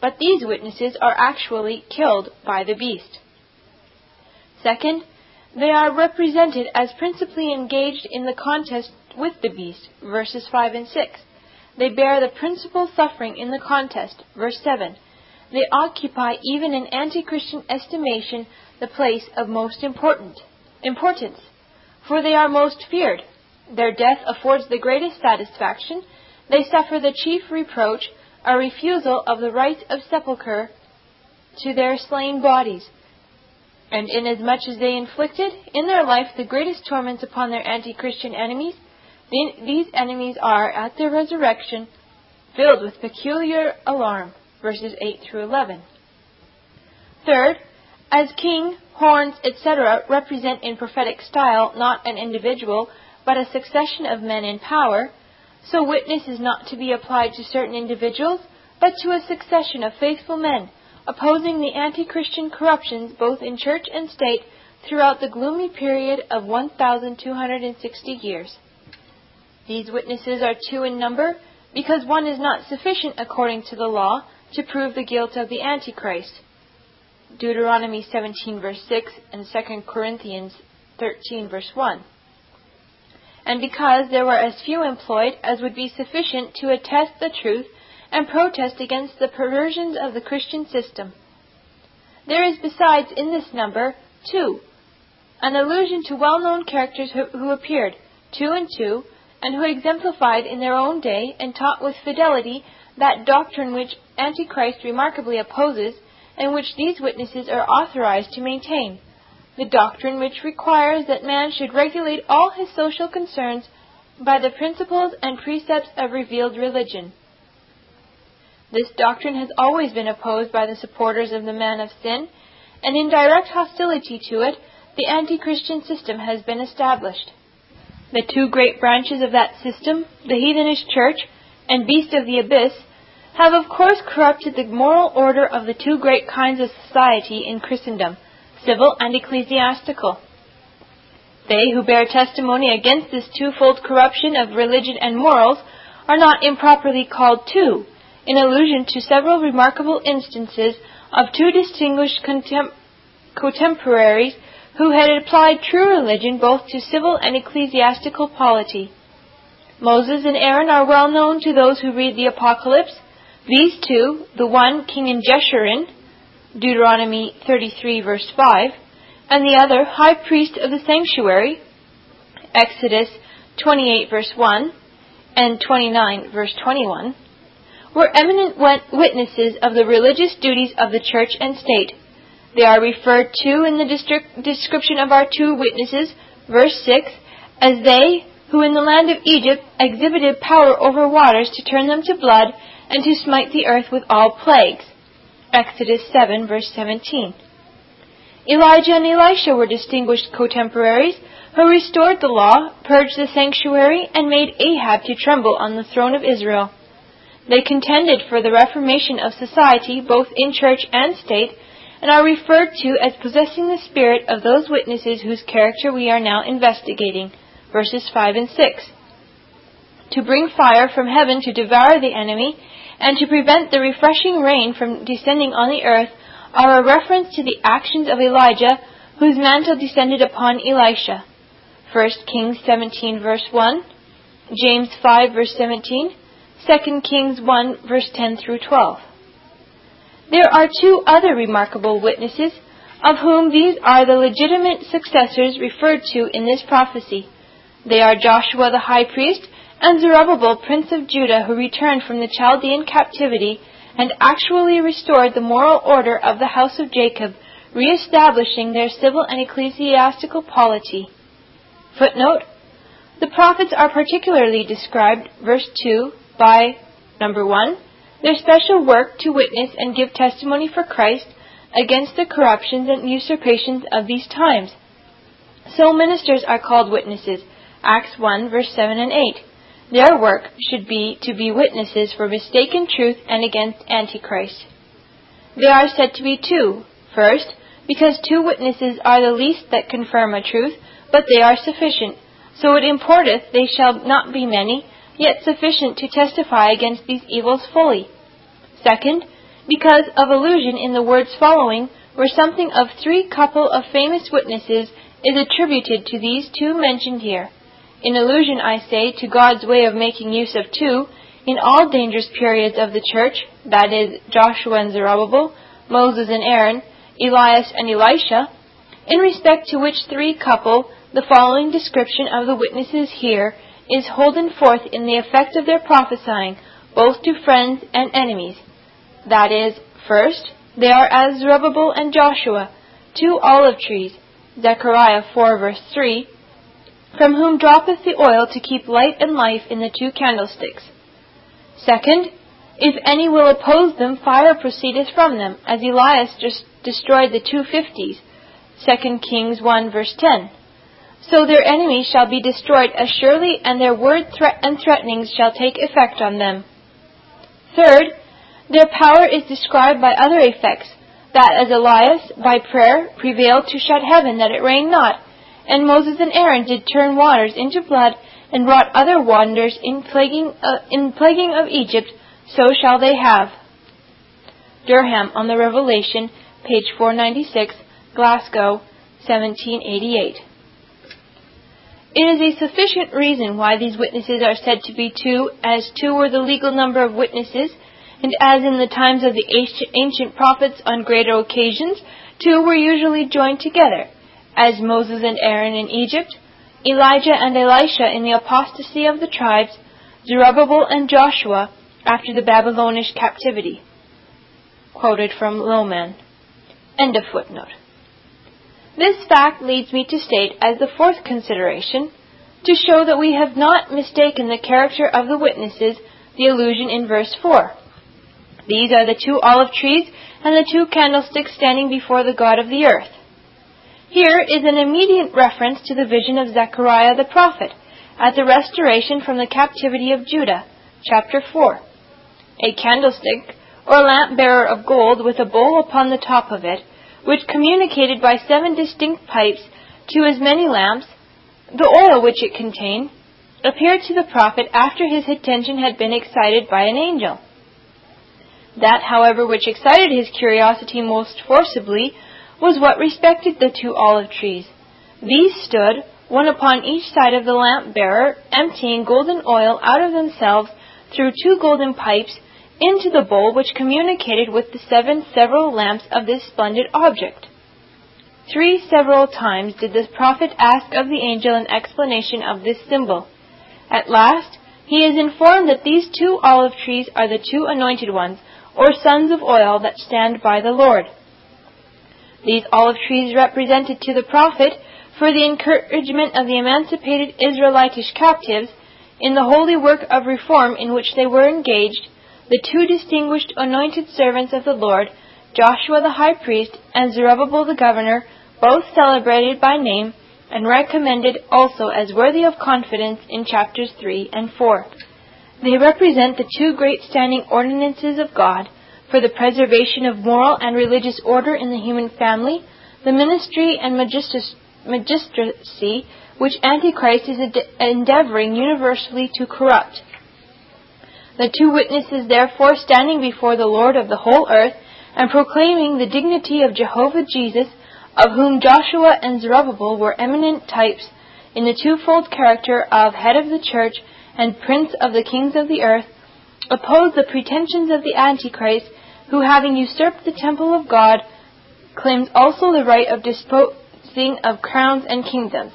But these witnesses are actually killed by the beast. Second, they are represented as principally engaged in the contest with the beast, verses 5 and 6. They bear the principal suffering in the contest, verse 7. They occupy, even in anti-Christian estimation, the place of most important importance, for they are most feared, their death affords the greatest satisfaction. They suffer the chief reproach, a refusal of the right of sepulchre to their slain bodies. And inasmuch as they inflicted in their life the greatest torments upon their anti Christian enemies, these enemies are, at their resurrection, filled with peculiar alarm. Verses 8 through 11. Third, as king, horns, etc., represent in prophetic style not an individual, but a succession of men in power, so witness is not to be applied to certain individuals, but to a succession of faithful men, opposing the anti-Christian corruptions both in church and state throughout the gloomy period of 1,260 years. These witnesses are two in number, because one is not sufficient according to the law to prove the guilt of the Antichrist. Deuteronomy 17 verse 6 and 2 Corinthians 13 verse 1 and because there were as few employed as would be sufficient to attest the truth and protest against the perversions of the Christian system. There is besides in this number, two, an allusion to well-known characters who, who appeared, two and two, and who exemplified in their own day and taught with fidelity that doctrine which Antichrist remarkably opposes and which these witnesses are authorized to maintain the doctrine which requires that man should regulate all his social concerns by the principles and precepts of revealed religion. This doctrine has always been opposed by the supporters of the man of sin, and in direct hostility to it, the anti Christian system has been established. The two great branches of that system, the heathenish church and beast of the abyss, have of course corrupted the moral order of the two great kinds of society in Christendom civil and ecclesiastical. They who bear testimony against this twofold corruption of religion and morals are not improperly called two, in allusion to several remarkable instances of two distinguished contem- contemporaries who had applied true religion both to civil and ecclesiastical polity. Moses and Aaron are well known to those who read the Apocalypse, These two, the one king in Jeshurun, Deuteronomy 33 verse 5, and the other high priest of the sanctuary, Exodus 28 verse 1 and 29 verse 21, were eminent witnesses of the religious duties of the church and state. They are referred to in the description of our two witnesses, verse 6, as they who in the land of Egypt exhibited power over waters to turn them to blood and to smite the earth with all plagues. Exodus 7 verse 17. Elijah and Elisha were distinguished contemporaries who restored the law, purged the sanctuary, and made Ahab to tremble on the throne of Israel. They contended for the reformation of society both in church and state, and are referred to as possessing the spirit of those witnesses whose character we are now investigating, verses 5 and 6. To bring fire from heaven to devour the enemy, and to prevent the refreshing rain from descending on the earth, are a reference to the actions of Elijah, whose mantle descended upon Elisha. 1 Kings 17 verse 1, James 5 verse 17, 2 Kings 1 verse 10 through 12. There are two other remarkable witnesses, of whom these are the legitimate successors referred to in this prophecy. They are Joshua the high priest and Zerubbabel prince of Judah who returned from the Chaldean captivity and actually restored the moral order of the house of Jacob, re-establishing their civil and ecclesiastical polity. Footnote The prophets are particularly described, verse 2, by number 1, their special work to witness and give testimony for Christ against the corruptions and usurpations of these times. So ministers are called witnesses. Acts 1 verse 7 and 8. Their work should be to be witnesses for mistaken truth and against Antichrist. They are said to be two. First, because two witnesses are the least that confirm a truth, but they are sufficient. So it importeth they shall not be many, yet sufficient to testify against these evils fully. Second, because of allusion in the words following, where something of three couple of famous witnesses is attributed to these two mentioned here. In allusion, I say, to God's way of making use of two, in all dangerous periods of the church, that is, Joshua and Zerubbabel, Moses and Aaron, Elias and Elisha, in respect to which three couple, the following description of the witnesses here is holden forth in the effect of their prophesying, both to friends and enemies. That is, first, they are as Zerubbabel and Joshua, two olive trees, Zechariah 4 verse 3, from whom droppeth the oil to keep light and life in the two candlesticks. Second, if any will oppose them, fire proceedeth from them, as Elias just destroyed the two fifties, 2 Kings 1 verse 10. So their enemies shall be destroyed as surely, and their word threat and threatenings shall take effect on them. Third, their power is described by other effects, that as Elias, by prayer, prevailed to shut heaven that it rain not, and Moses and Aaron did turn waters into blood, and wrought other wonders in plaguing, uh, in plaguing of Egypt, so shall they have. Durham on the Revelation, page 496, Glasgow, 1788. It is a sufficient reason why these witnesses are said to be two, as two were the legal number of witnesses, and as in the times of the ancient prophets on greater occasions, two were usually joined together, as Moses and Aaron in Egypt, Elijah and Elisha in the apostasy of the tribes, Zerubbabel and Joshua after the Babylonish captivity. Quoted from Lowman. End of footnote. This fact leads me to state as the fourth consideration, to show that we have not mistaken the character of the witnesses, the allusion in verse 4. These are the two olive trees and the two candlesticks standing before the God of the earth. Here is an immediate reference to the vision of Zechariah the prophet at the restoration from the captivity of Judah, chapter 4. A candlestick, or lamp bearer of gold with a bowl upon the top of it, which communicated by seven distinct pipes to as many lamps, the oil which it contained, appeared to the prophet after his attention had been excited by an angel. That, however, which excited his curiosity most forcibly was what respected the two olive trees. These stood, one upon each side of the lamp bearer, emptying golden oil out of themselves through two golden pipes into the bowl which communicated with the seven several lamps of this splendid object. Three several times did the prophet ask of the angel an explanation of this symbol. At last, he is informed that these two olive trees are the two anointed ones, or sons of oil that stand by the Lord. These olive trees represented to the prophet, for the encouragement of the emancipated Israelitish captives, in the holy work of reform in which they were engaged, the two distinguished anointed servants of the Lord, Joshua the high priest and Zerubbabel the governor, both celebrated by name and recommended also as worthy of confidence in chapters 3 and 4. They represent the two great standing ordinances of God for the preservation of moral and religious order in the human family, the ministry and magistracy which Antichrist is endeavoring universally to corrupt. The two witnesses, therefore, standing before the Lord of the whole earth, and proclaiming the dignity of Jehovah Jesus, of whom Joshua and Zerubbabel were eminent types, in the twofold character of head of the church and prince of the kings of the earth, oppose the pretensions of the Antichrist, who, having usurped the temple of God, claims also the right of disposing of crowns and kingdoms.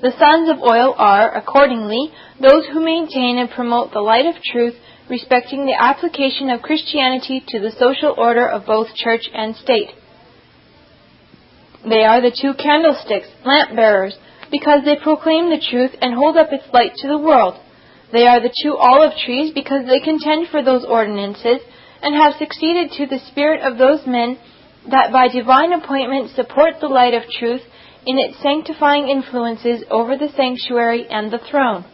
The sons of oil are, accordingly, those who maintain and promote the light of truth respecting the application of Christianity to the social order of both church and state. They are the two candlesticks, lamp bearers, because they proclaim the truth and hold up its light to the world. They are the two olive trees because they contend for those ordinances and have succeeded to the spirit of those men that by divine appointment support the light of truth in its sanctifying influences over the sanctuary and the throne.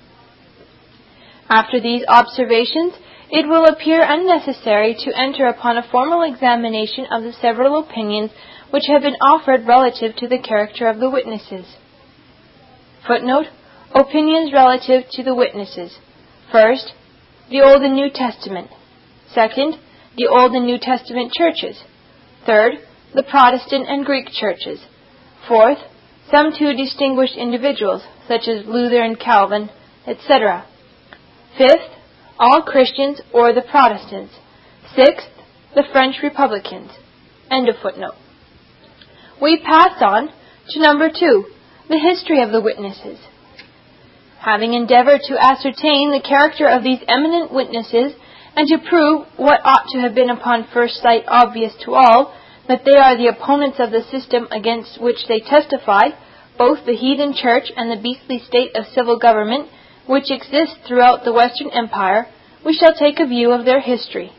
After these observations, it will appear unnecessary to enter upon a formal examination of the several opinions which have been offered relative to the character of the witnesses. Footnote Opinions relative to the witnesses. First, the Old and New Testament. Second, the Old and New Testament churches. Third, the Protestant and Greek churches. Fourth, some two distinguished individuals, such as Luther and Calvin, etc. Fifth, all Christians or the Protestants. Sixth, the French Republicans. End of footnote. We pass on to number two, the history of the witnesses. Having endeavored to ascertain the character of these eminent witnesses and to prove what ought to have been upon first sight obvious to all, that they are the opponents of the system against which they testify, both the heathen church and the beastly state of civil government which exists throughout the Western Empire, we shall take a view of their history.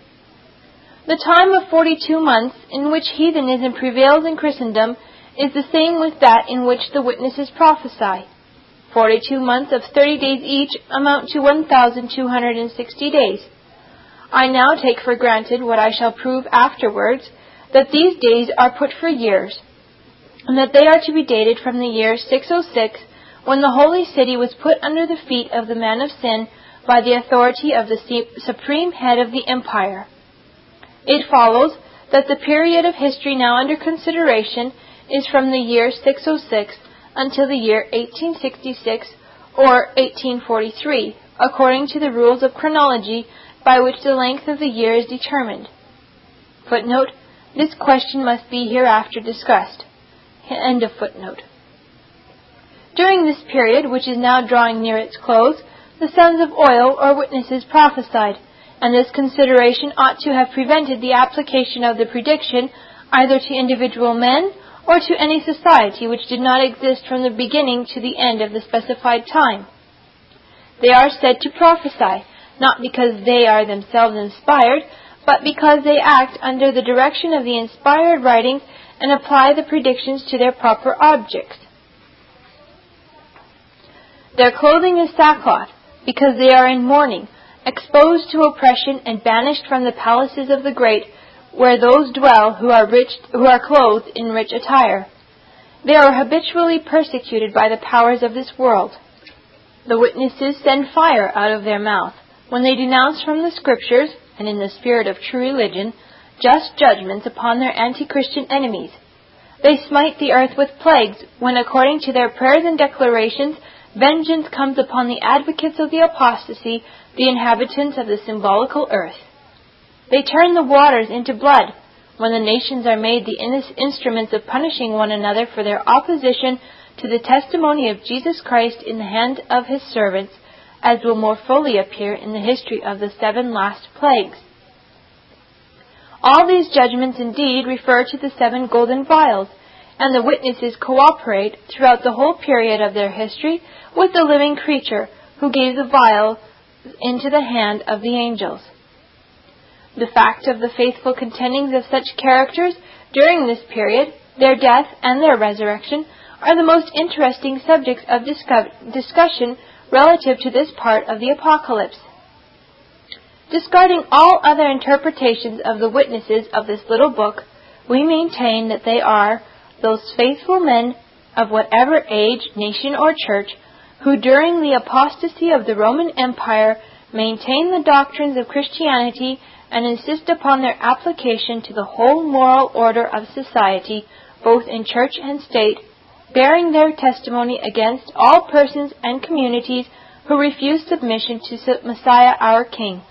The time of forty two months in which heathenism prevails in Christendom is the same with that in which the witnesses prophesy. Forty two months of thirty days each amount to one thousand two hundred and sixty days. I now take for granted what I shall prove afterwards that these days are put for years, and that they are to be dated from the year 606, when the holy city was put under the feet of the man of sin by the authority of the supreme head of the empire. It follows that the period of history now under consideration is from the year 606 until the year 1866 or 1843, according to the rules of chronology by which the length of the year is determined. Footnote this question must be hereafter discussed. End of footnote. During this period, which is now drawing near its close, the sons of oil or witnesses prophesied, and this consideration ought to have prevented the application of the prediction either to individual men or to any society which did not exist from the beginning to the end of the specified time. They are said to prophesy, not because they are themselves inspired, but because they act under the direction of the inspired writings and apply the predictions to their proper objects. Their clothing is sackcloth, because they are in mourning, exposed to oppression and banished from the palaces of the great, where those dwell who are rich, who are clothed in rich attire. They are habitually persecuted by the powers of this world. The witnesses send fire out of their mouth when they denounce from the scriptures and in the spirit of true religion, just judgments upon their anti-Christian enemies. They smite the earth with plagues, when according to their prayers and declarations, vengeance comes upon the advocates of the apostasy, the inhabitants of the symbolical earth. They turn the waters into blood when the nations are made the instruments of punishing one another for their opposition to the testimony of Jesus Christ in the hand of his servants, as will more fully appear in the history of the seven last plagues. All these judgments indeed refer to the seven golden vials, and the witnesses cooperate throughout the whole period of their history with the living creature who gave the vial into the hand of the angels. The fact of the faithful contendings of such characters during this period, their death and their resurrection, are the most interesting subjects of discussion relative to this part of the Apocalypse. Discarding all other interpretations of the witnesses of this little book, we maintain that they are those faithful men of whatever age, nation, or church who during the apostasy of the Roman Empire maintain the doctrines of Christianity and insist upon their application to the whole moral order of society, both in church and state, bearing their testimony against all persons and communities who refuse submission to Messiah our King.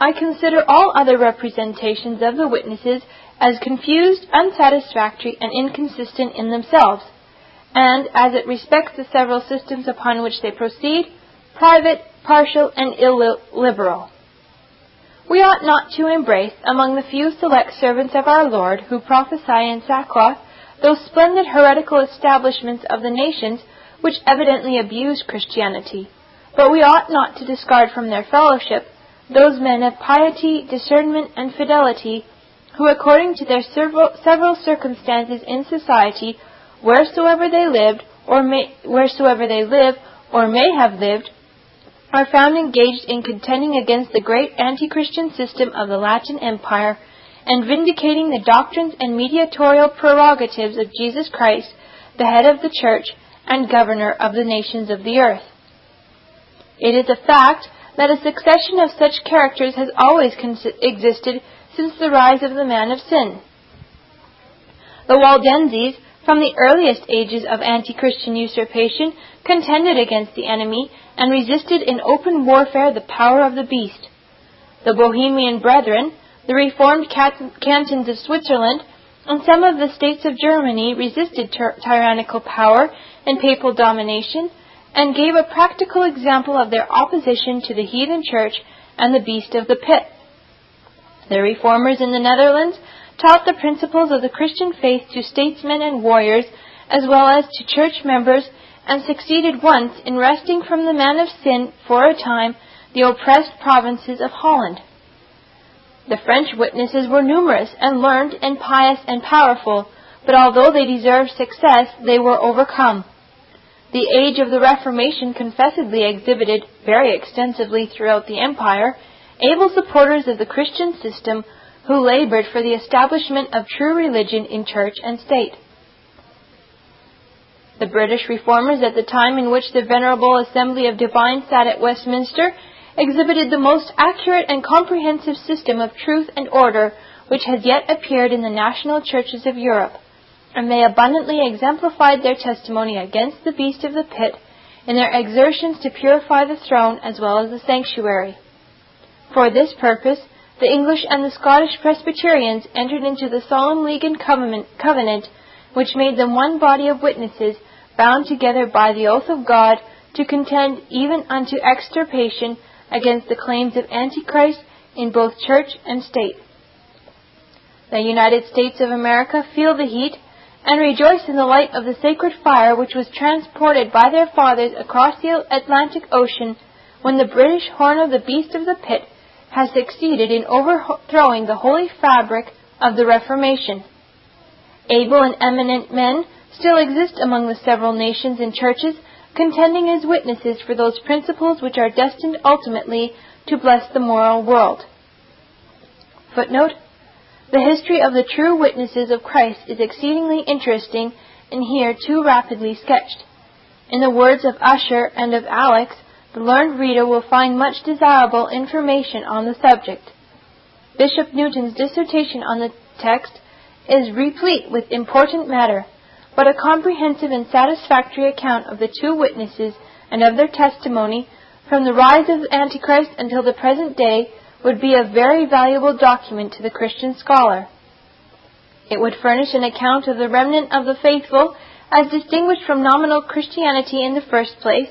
I consider all other representations of the witnesses as confused, unsatisfactory, and inconsistent in themselves, and, as it respects the several systems upon which they proceed, private, partial, and illiberal. We ought not to embrace, among the few select servants of our Lord who prophesy in sackcloth, those splendid heretical establishments of the nations which evidently abuse Christianity. But we ought not to discard from their fellowship those men of piety, discernment, and fidelity, who, according to their several, circumstances in society, wheresoever they lived, or may, wheresoever they live, or may have lived, are found engaged in contending against the great anti-Christian system of the Latin Empire and vindicating the doctrines and mediatorial prerogatives of Jesus Christ, the head of the church and governor of the nations of the earth. It is a fact that a succession of such characters has always existed since the rise of the man of sin. The Waldenses, from the earliest ages of anti-Christian usurpation, contended against the enemy and resisted in open warfare the power of the beast. The Bohemian Brethren, the reformed cantons of Switzerland, and some of the states of Germany resisted tyrannical power and papal domination and gave a practical example of their opposition to the heathen church and the beast of the pit. The reformers in the Netherlands taught the principles of the Christian faith to statesmen and warriors as well as to church members and succeeded once in wresting from the man of sin for a time the oppressed provinces of Holland. The French witnesses were numerous and learned and pious and powerful, but although they deserved success, they were overcome. The age of the Reformation confessedly exhibited very extensively throughout the empire able supporters of the Christian system who labored for the establishment of true religion in church and state. The British reformers at the time in which the Venerable Assembly of Divine sat at Westminster exhibited the most accurate and comprehensive system of truth and order which has yet appeared in the national churches of Europe, and they abundantly exemplified their testimony against the beast of the pit in their exertions to purify the throne as well as the sanctuary. For this purpose, the English and the Scottish Presbyterians entered into the solemn league and covenant which made them one body of witnesses bound together by the oath of God to contend even unto extirpation against the claims of Antichrist in both church and state. The United States of America feel the heat and rejoice in the light of the sacred fire which was transported by their fathers across the Atlantic Ocean when the British horn of the beast of the pit has succeeded in overthrowing the holy fabric of the Reformation. Able and eminent men still exist among the several nations and churches contending as witnesses for those principles which are destined ultimately to bless the moral world. Footnote The history of the true witnesses of Christ is exceedingly interesting and here too rapidly sketched. In the words of Ussher and of Allix, the learned reader will find much desirable information on the subject. Bishop Newton's dissertation on the text is replete with important matter. But a comprehensive and satisfactory account of the two witnesses and of their testimony from the rise of Antichrist until the present day would be a very valuable document to the Christian scholar. It would furnish an account of the remnant of the faithful as distinguished from nominal Christianity in the first place,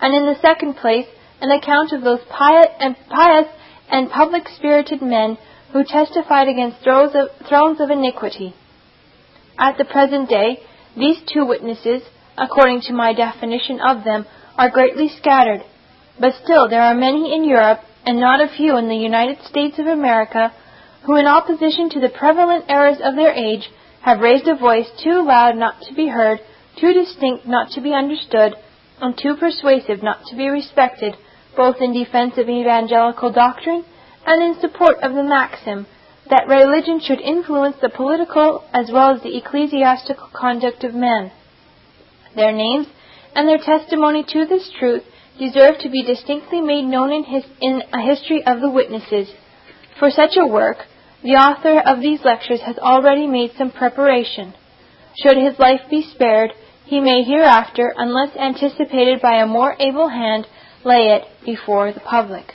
and in the second place, an account of those pious and, public spirited men who testified against thrones of, thrones of iniquity. At the present day, these two witnesses, according to my definition of them, are greatly scattered, but still there are many in Europe, and not a few in the United States of America, who in opposition to the prevalent errors of their age have raised a voice too loud not to be heard, too distinct not to be understood, and too persuasive not to be respected, both in defense of evangelical doctrine and in support of the maxim that religion should influence the political as well as the ecclesiastical conduct of men. Their names and their testimony to this truth deserve to be distinctly made known in, his, in a history of the witnesses. For such a work, the author of these lectures has already made some preparation. Should his life be spared, he may hereafter, unless anticipated by a more able hand, lay it before the public.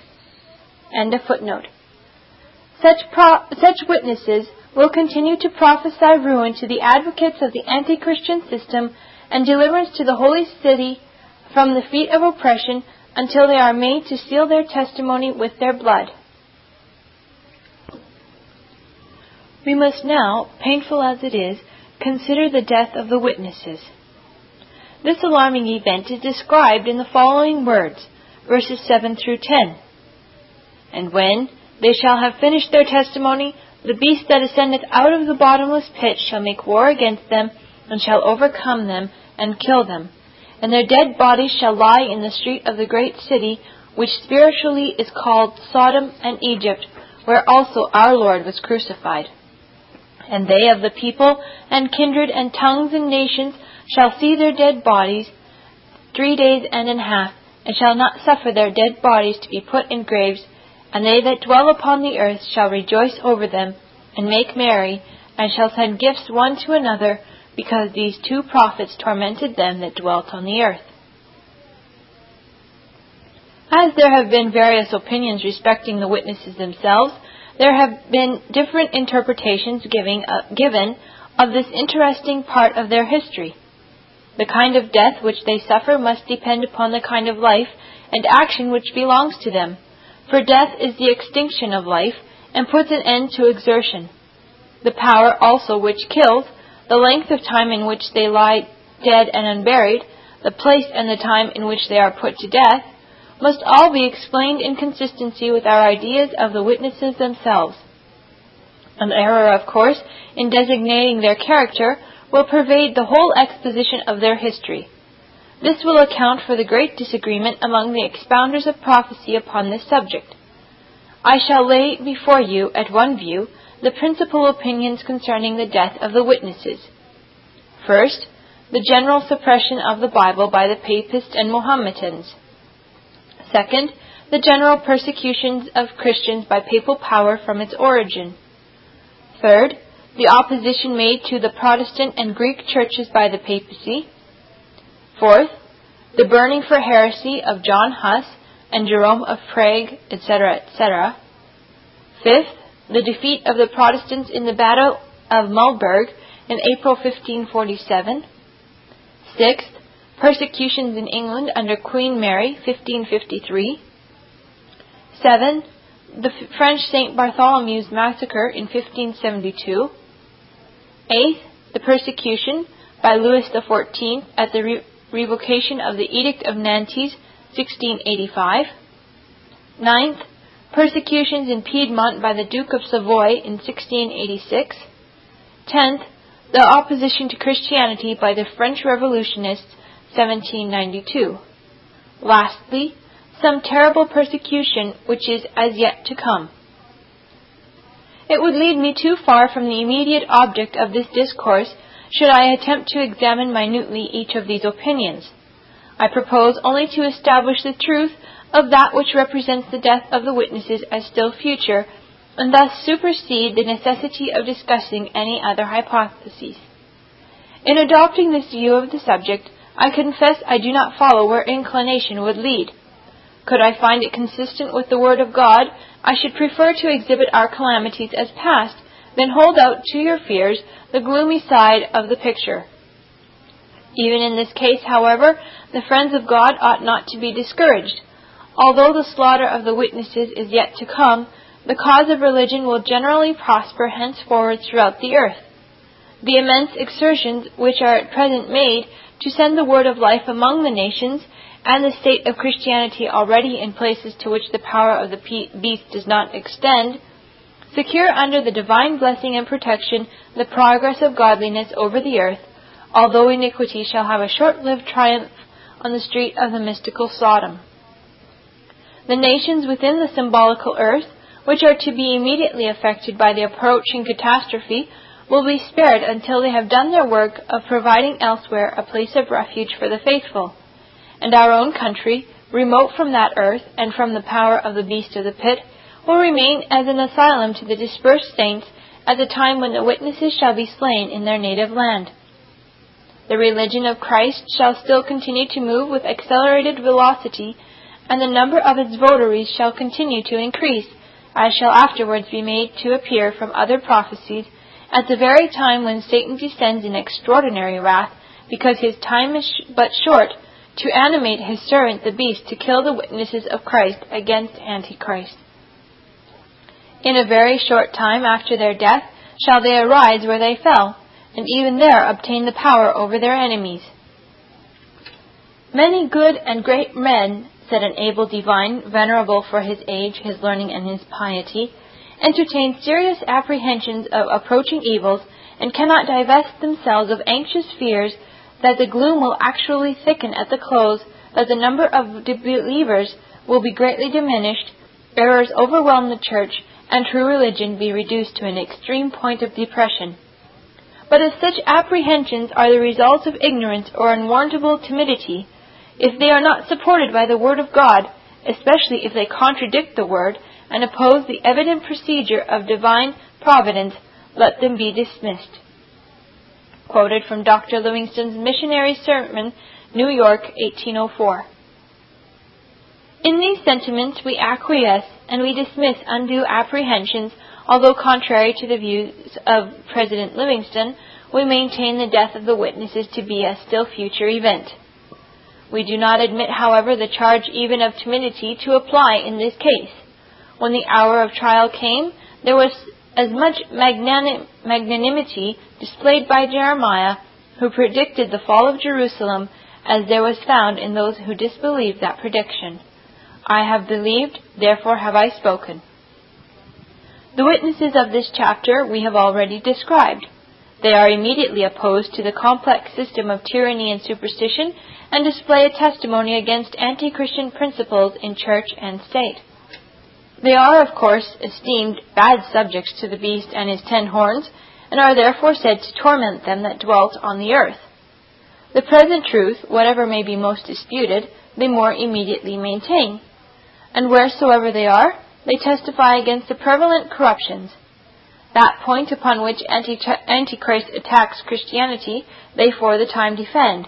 End of footnote. Such, pro- such witnesses will continue to prophesy ruin to the advocates of the anti-Christian system and deliverance to the holy city from the feet of oppression until they are made to seal their testimony with their blood. We must now, painful as it is, consider the death of the witnesses. This alarming event is described in the following words, verses 7 through 10. And when they shall have finished their testimony, the beast that ascendeth out of the bottomless pit shall make war against them, and shall overcome them, and kill them. And their dead bodies shall lie in the street of the great city, which spiritually is called Sodom and Egypt, where also our Lord was crucified. And they of the people, and kindred, and tongues, and nations shall see their dead bodies three days and a half, and shall not suffer their dead bodies to be put in graves, and they that dwell upon the earth shall rejoice over them, and make merry, and shall send gifts one to another, because these two prophets tormented them that dwelt on the earth. As there have been various opinions respecting the witnesses themselves, there have been different interpretations giving, uh, given of this interesting part of their history. The kind of death which they suffer must depend upon the kind of life and action which belongs to them, for death is the extinction of life and puts an end to exertion. The power also which kills, the length of time in which they lie dead and unburied, the place and the time in which they are put to death, must all be explained in consistency with our ideas of the witnesses themselves. An error, of course, in designating their character will pervade the whole exposition of their history. This will account for the great disagreement among the expounders of prophecy upon this subject. I shall lay before you, at one view, the principal opinions concerning the death of the witnesses. First, the general suppression of the Bible by the Papists and Mohammedans. Second, the general persecutions of Christians by papal power from its origin. Third, the opposition made to the Protestant and Greek churches by the papacy. Fourth, the burning for heresy of John Huss and Jerome of Prague, etc., etc. Fifth, the defeat of the Protestants in the Battle of Mulberg in April 1547. Sixth, persecutions in England under Queen Mary, 1553. 7. The French St. Bartholomew's massacre in 1572. 8th, the persecution by Louis XIV at the revocation of the Edict of Nantes, 1685. 9th, persecutions in Piedmont by the Duke of Savoy in 1686. 10th, the opposition to Christianity by the French revolutionists 1792. Lastly, some terrible persecution which is as yet to come. It would lead me too far from the immediate object of this discourse should I attempt to examine minutely each of these opinions. I propose only to establish the truth of that which represents the death of the witnesses as still future, and thus supersede the necessity of discussing any other hypotheses. In adopting this view of the subject, I confess I do not follow where inclination would lead. Could I find it consistent with the Word of God, I should prefer to exhibit our calamities as past than hold out to your fears the gloomy side of the picture. Even in this case, however, the friends of God ought not to be discouraged. Although the slaughter of the witnesses is yet to come, the cause of religion will generally prosper henceforward throughout the earth. The immense exertions which are at present made to send the word of life among the nations, and the state of Christianity already in places to which the power of the beast does not extend, secure under the divine blessing and protection the progress of godliness over the earth, although iniquity shall have a short-lived triumph on the street of the mystical Sodom. The nations within the symbolical earth, which are to be immediately affected by the approaching catastrophe, will be spared until they have done their work of providing elsewhere a place of refuge for the faithful. And our own country, remote from that earth and from the power of the beast of the pit, will remain as an asylum to the dispersed saints at the time when the witnesses shall be slain in their native land. The religion of Christ shall still continue to move with accelerated velocity, and the number of its votaries shall continue to increase, as shall afterwards be made to appear from other prophecies at the very time when Satan descends in extraordinary wrath, because his time is sh- but short, to animate his servant the beast to kill the witnesses of Christ against Antichrist. In a very short time after their death shall they arise where they fell, and even there obtain the power over their enemies. Many good and great men, said an able divine, venerable for his age, his learning, and his piety, entertain serious apprehensions of approaching evils, and cannot divest themselves of anxious fears that the gloom will actually thicken at the close, that the number of believers will be greatly diminished, errors overwhelm the church, and true religion be reduced to an extreme point of depression. But if such apprehensions are the results of ignorance or unwarrantable timidity, if they are not supported by the Word of God, especially if they contradict the Word, and oppose the evident procedure of divine providence, let them be dismissed. Quoted from Dr. Livingston's Missionary Sermon, New York, 1804. In these sentiments we acquiesce and we dismiss undue apprehensions, although contrary to the views of President Livingston, we maintain the death of the witnesses to be a still future event. We do not admit, however, the charge even of timidity to apply in this case. When the hour of trial came, there was as much magnanim- magnanimity displayed by Jeremiah, who predicted the fall of Jerusalem, as there was found in those who disbelieved that prediction. I have believed, therefore have I spoken. The witnesses of this chapter we have already described. They are immediately opposed to the complex system of tyranny and superstition and display a testimony against anti Christian principles in church and state. They are, of course, esteemed bad subjects to the beast and his ten horns, and are therefore said to torment them that dwelt on the earth. The present truth, whatever may be most disputed, they more immediately maintain. And wheresoever they are, they testify against the prevalent corruptions. That point upon which Antichrist attacks Christianity, they for the time defend.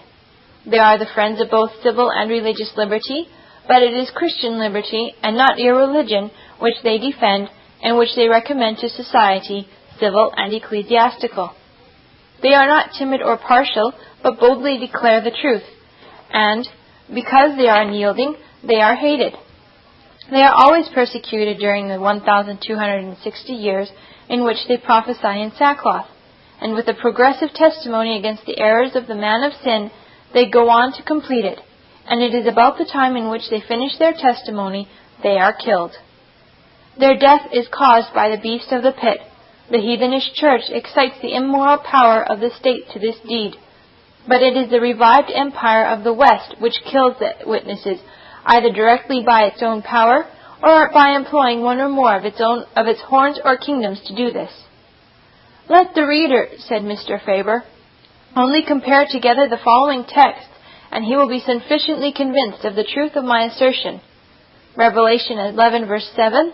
They are the friends of both civil and religious liberty, but it is Christian liberty, and not irreligion, which they defend and which they recommend to society, civil and ecclesiastical. They are not timid or partial, but boldly declare the truth, and because they are unyielding, they are hated. They are always persecuted during the 1,260 years in which they prophesy in sackcloth, and with a progressive testimony against the errors of the man of sin, they go on to complete it, and it is about the time in which they finish their testimony they are killed. Their death is caused by the beast of the pit. The heathenish church excites the immoral power of the state to this deed. But it is the revived empire of the West which kills the witnesses, either directly by its own power or by employing one or more of its own of its horns or kingdoms to do this. Let the reader, said Mr. Faber, only compare together the following texts, and he will be sufficiently convinced of the truth of my assertion. Revelation 11 verse 7,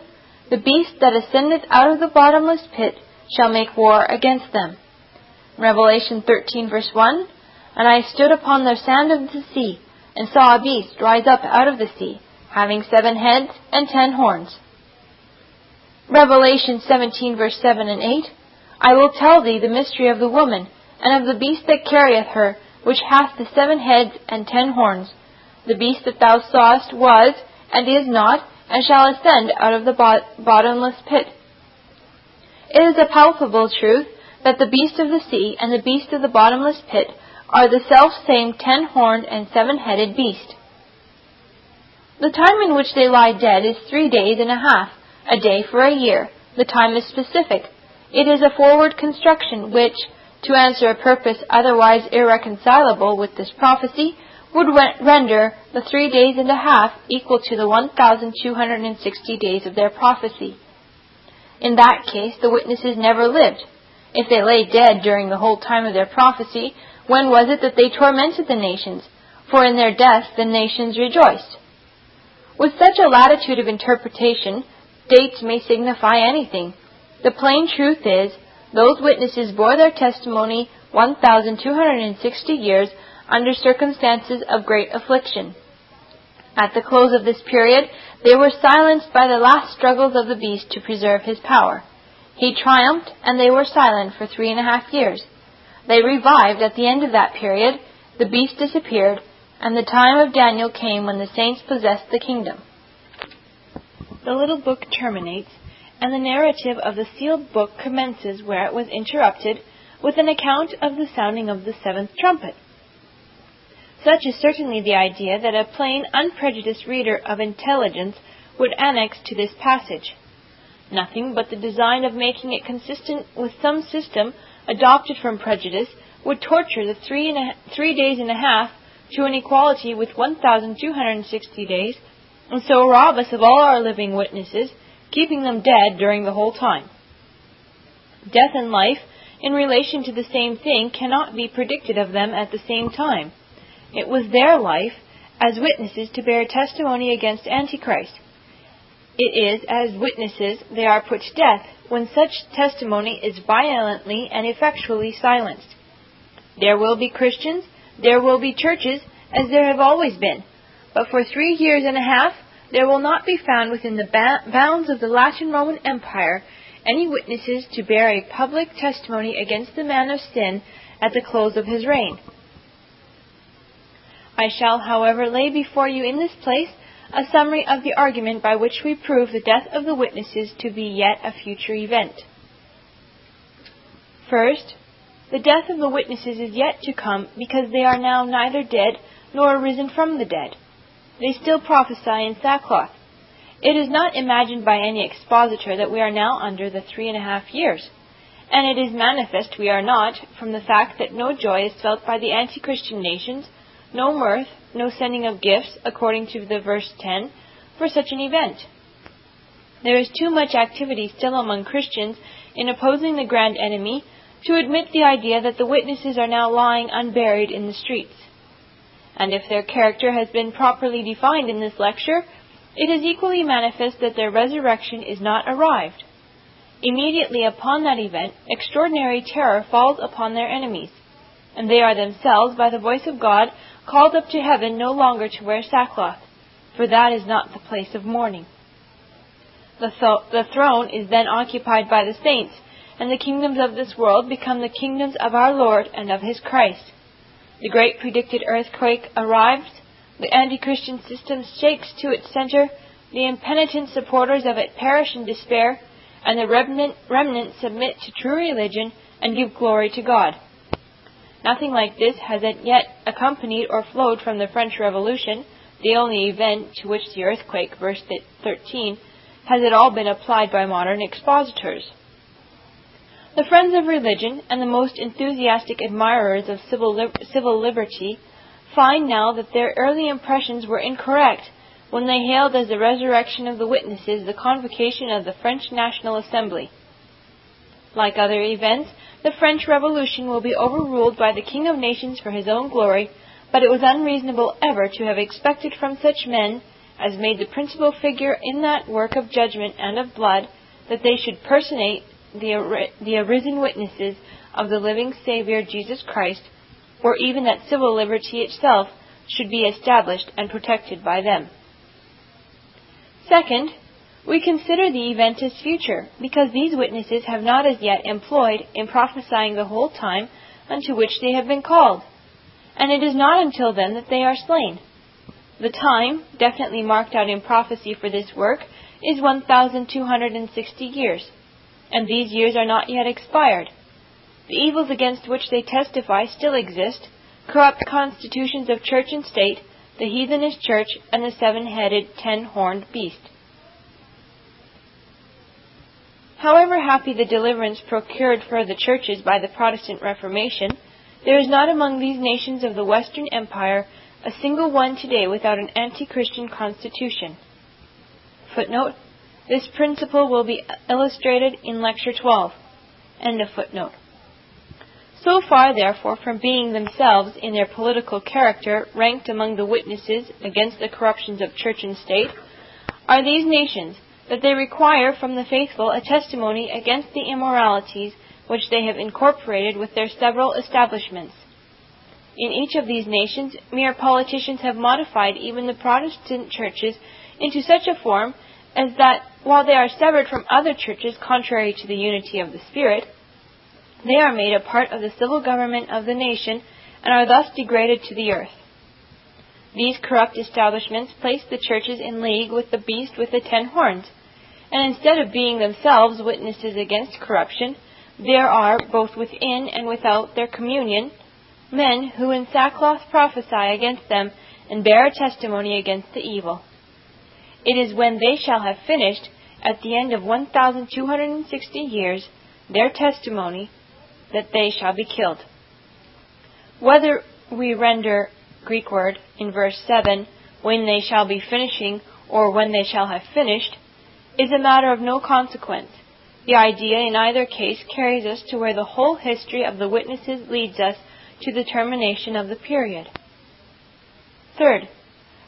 the beast that ascendeth out of the bottomless pit shall make war against them. Revelation 13 verse 1, And I stood upon the sand of the sea, and saw a beast rise up out of the sea, having seven heads and ten horns. Revelation 17 verse 7 and 8, I will tell thee the mystery of the woman, and of the beast that carrieth her, which hath the seven heads and ten horns. The beast that thou sawest was, and is not, and shall ascend out of the bottomless pit. It is a palpable truth that the beast of the sea and the beast of the bottomless pit are the self-same ten-horned and seven-headed beast. The time in which they lie dead is three days and a half, a day for a year. The time is specific. It is a forward construction which, to answer a purpose otherwise irreconcilable with this prophecy, would render the three days and a half equal to the 1,260 days of their prophecy. In that case, the witnesses never lived. If they lay dead during the whole time of their prophecy, when was it that they tormented the nations? For in their death the nations rejoiced. With such a latitude of interpretation, dates may signify anything. The plain truth is, those witnesses bore their testimony 1,260 years under circumstances of great affliction. At the close of this period, they were silenced by the last struggles of the beast to preserve his power. He triumphed, and they were silent for three and a half years. They revived at the end of that period, the beast disappeared, and the time of Daniel came when the saints possessed the kingdom. The little book terminates, and the narrative of the sealed book commences where it was interrupted with an account of the sounding of the seventh trumpet. Such is certainly the idea that a plain, unprejudiced reader of intelligence would annex to this passage. Nothing but the design of making it consistent with some system adopted from prejudice would torture the three, and a, three days and a half to an equality with 1,260 days, and so rob us of all our living witnesses, keeping them dead during the whole time. Death and life, in relation to the same thing, cannot be predicted of them at the same time. It was their life as witnesses to bear testimony against Antichrist. It is as witnesses they are put to death when such testimony is violently and effectually silenced. There will be Christians, there will be churches, as there have always been. But for three years and a half, there will not be found within the ba- bounds of the Latin Roman Empire any witnesses to bear a public testimony against the man of sin at the close of his reign. I shall, however, lay before you in this place a summary of the argument by which we prove the death of the witnesses to be yet a future event. First, the death of the witnesses is yet to come because they are now neither dead nor arisen from the dead. They still prophesy in sackcloth. It is not imagined by any expositor that we are now under the three and a half years. And it is manifest we are not, from the fact that no joy is felt by the anti Christian nations no mirth, no sending of gifts, according to the verse 10, for such an event. There is too much activity still among Christians in opposing the grand enemy to admit the idea that the witnesses are now lying unburied in the streets. And if their character has been properly defined in this lecture, it is equally manifest that their resurrection is not arrived. Immediately upon that event, extraordinary terror falls upon their enemies, and they are themselves, by the voice of God, called up to heaven no longer to wear sackcloth, for that is not the place of mourning. The, th- the throne is then occupied by the saints, and the kingdoms of this world become the kingdoms of our Lord and of his Christ. The great predicted earthquake arrives, the anti Christian system shakes to its center, the impenitent supporters of it perish in despair, and the remnant, remnant submit to true religion and give glory to God. Nothing like this has yet accompanied or flowed from the French Revolution, the only event to which the earthquake, verse 13, has at all been applied by modern expositors. The friends of religion and the most enthusiastic admirers of civil, li- civil liberty find now that their early impressions were incorrect when they hailed as the resurrection of the witnesses the convocation of the French National Assembly. Like other events, the French Revolution will be overruled by the King of Nations for his own glory, but it was unreasonable ever to have expected from such men as made the principal figure in that work of judgment and of blood that they should personate the, the arisen witnesses of the living Savior Jesus Christ, or even that civil liberty itself should be established and protected by them. Second, we consider the event as future, because these witnesses have not as yet employed in prophesying the whole time unto which they have been called, and it is not until then that they are slain. The time, definitely marked out in prophecy for this work, is 1,260 years, and these years are not yet expired. The evils against which they testify still exist corrupt constitutions of church and state, the heathenish church, and the seven headed, ten horned beast. However happy the deliverance procured for the churches by the Protestant Reformation, there is not among these nations of the Western Empire a single one today without an anti Christian constitution. Footnote This principle will be illustrated in Lecture 12. End of footnote. So far, therefore, from being themselves, in their political character, ranked among the witnesses against the corruptions of church and state, are these nations, that they require from the faithful a testimony against the immoralities which they have incorporated with their several establishments. In each of these nations, mere politicians have modified even the Protestant churches into such a form as that, while they are severed from other churches contrary to the unity of the Spirit, they are made a part of the civil government of the nation and are thus degraded to the earth. These corrupt establishments place the churches in league with the beast with the ten horns, and instead of being themselves witnesses against corruption, there are, both within and without their communion, men who in sackcloth prophesy against them and bear testimony against the evil. It is when they shall have finished, at the end of 1,260 years, their testimony, that they shall be killed. Whether we render Greek word in verse 7, when they shall be finishing, or when they shall have finished, is a matter of no consequence. The idea in either case carries us to where the whole history of the witnesses leads us to the termination of the period. Third,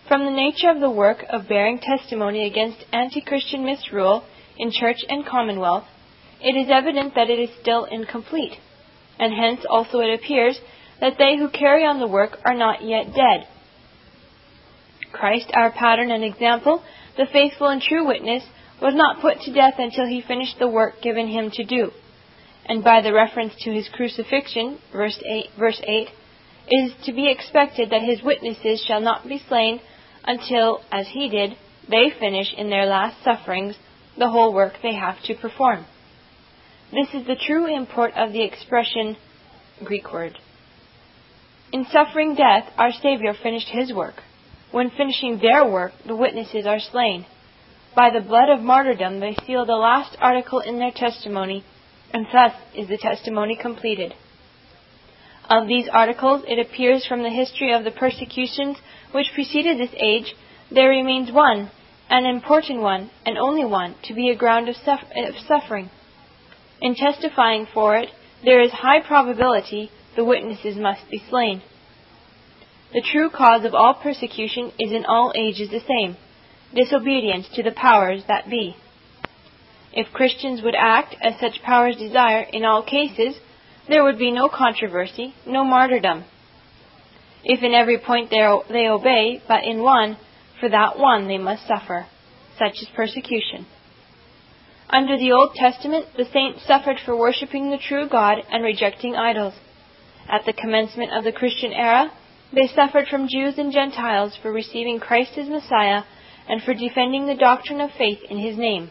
from the nature of the work of bearing testimony against anti Christian misrule in church and commonwealth, it is evident that it is still incomplete, and hence also it appears that they who carry on the work are not yet dead. Christ, our pattern and example, the faithful and true witness, was not put to death until he finished the work given him to do. And by the reference to his crucifixion, verse 8, verse 8 it is to be expected that his witnesses shall not be slain until, as he did, they finish in their last sufferings the whole work they have to perform. This is the true import of the expression Greek word. In suffering death, our Savior finished his work. When finishing their work, the witnesses are slain. By the blood of martyrdom they seal the last article in their testimony, and thus is the testimony completed. Of these articles, it appears from the history of the persecutions which preceded this age, there remains one, an important one, and only one, to be a ground of, of suffering. In testifying for it, there is high probability the witnesses must be slain. The true cause of all persecution is in all ages the same disobedience to the powers that be. If Christians would act as such powers desire in all cases, there would be no controversy, no martyrdom. If in every point they, obey, but in one, for that one they must suffer. Such is persecution. Under the Old Testament, the saints suffered for worshipping the true God and rejecting idols. At the commencement of the Christian era, they suffered from Jews and Gentiles for receiving Christ as Messiah and for defending the doctrine of faith in his name.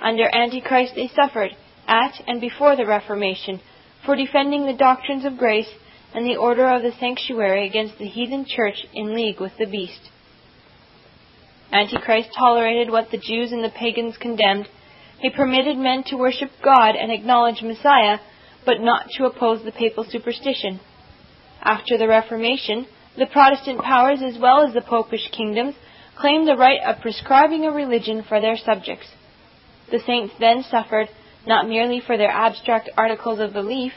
Under Antichrist they suffered, at and before the Reformation, for defending the doctrines of grace and the order of the sanctuary against the heathen church in league with the beast. Antichrist tolerated what the Jews and the pagans condemned. He permitted men to worship God and acknowledge Messiah, but not to oppose the papal superstition. After the Reformation, the Protestant powers as well as the popish kingdoms claimed the right of prescribing a religion for their subjects. The saints then suffered not merely for their abstract articles of belief,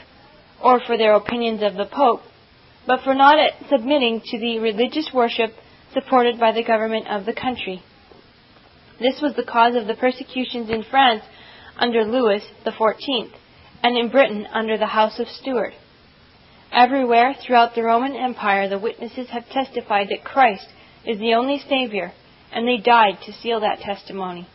or for their opinions of the Pope, but for not submitting to the religious worship supported by the government of the country. This was the cause of the persecutions in France under Louis XIV, and in Britain under the House of Stuart. Everywhere throughout the Roman Empire, the witnesses have testified that Christ is the only Savior, and they died to seal that testimony.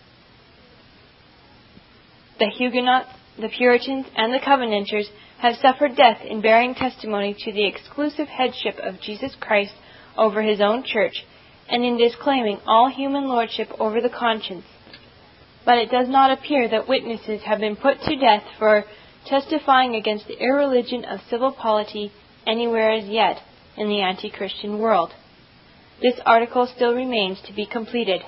The Huguenots, the Puritans, and the Covenanters have suffered death in bearing testimony to the exclusive headship of Jesus Christ over his own church, and in disclaiming all human lordship over the conscience. But it does not appear that witnesses have been put to death for testifying against the irreligion of civil polity anywhere as yet in the anti Christian world. This article still remains to be completed.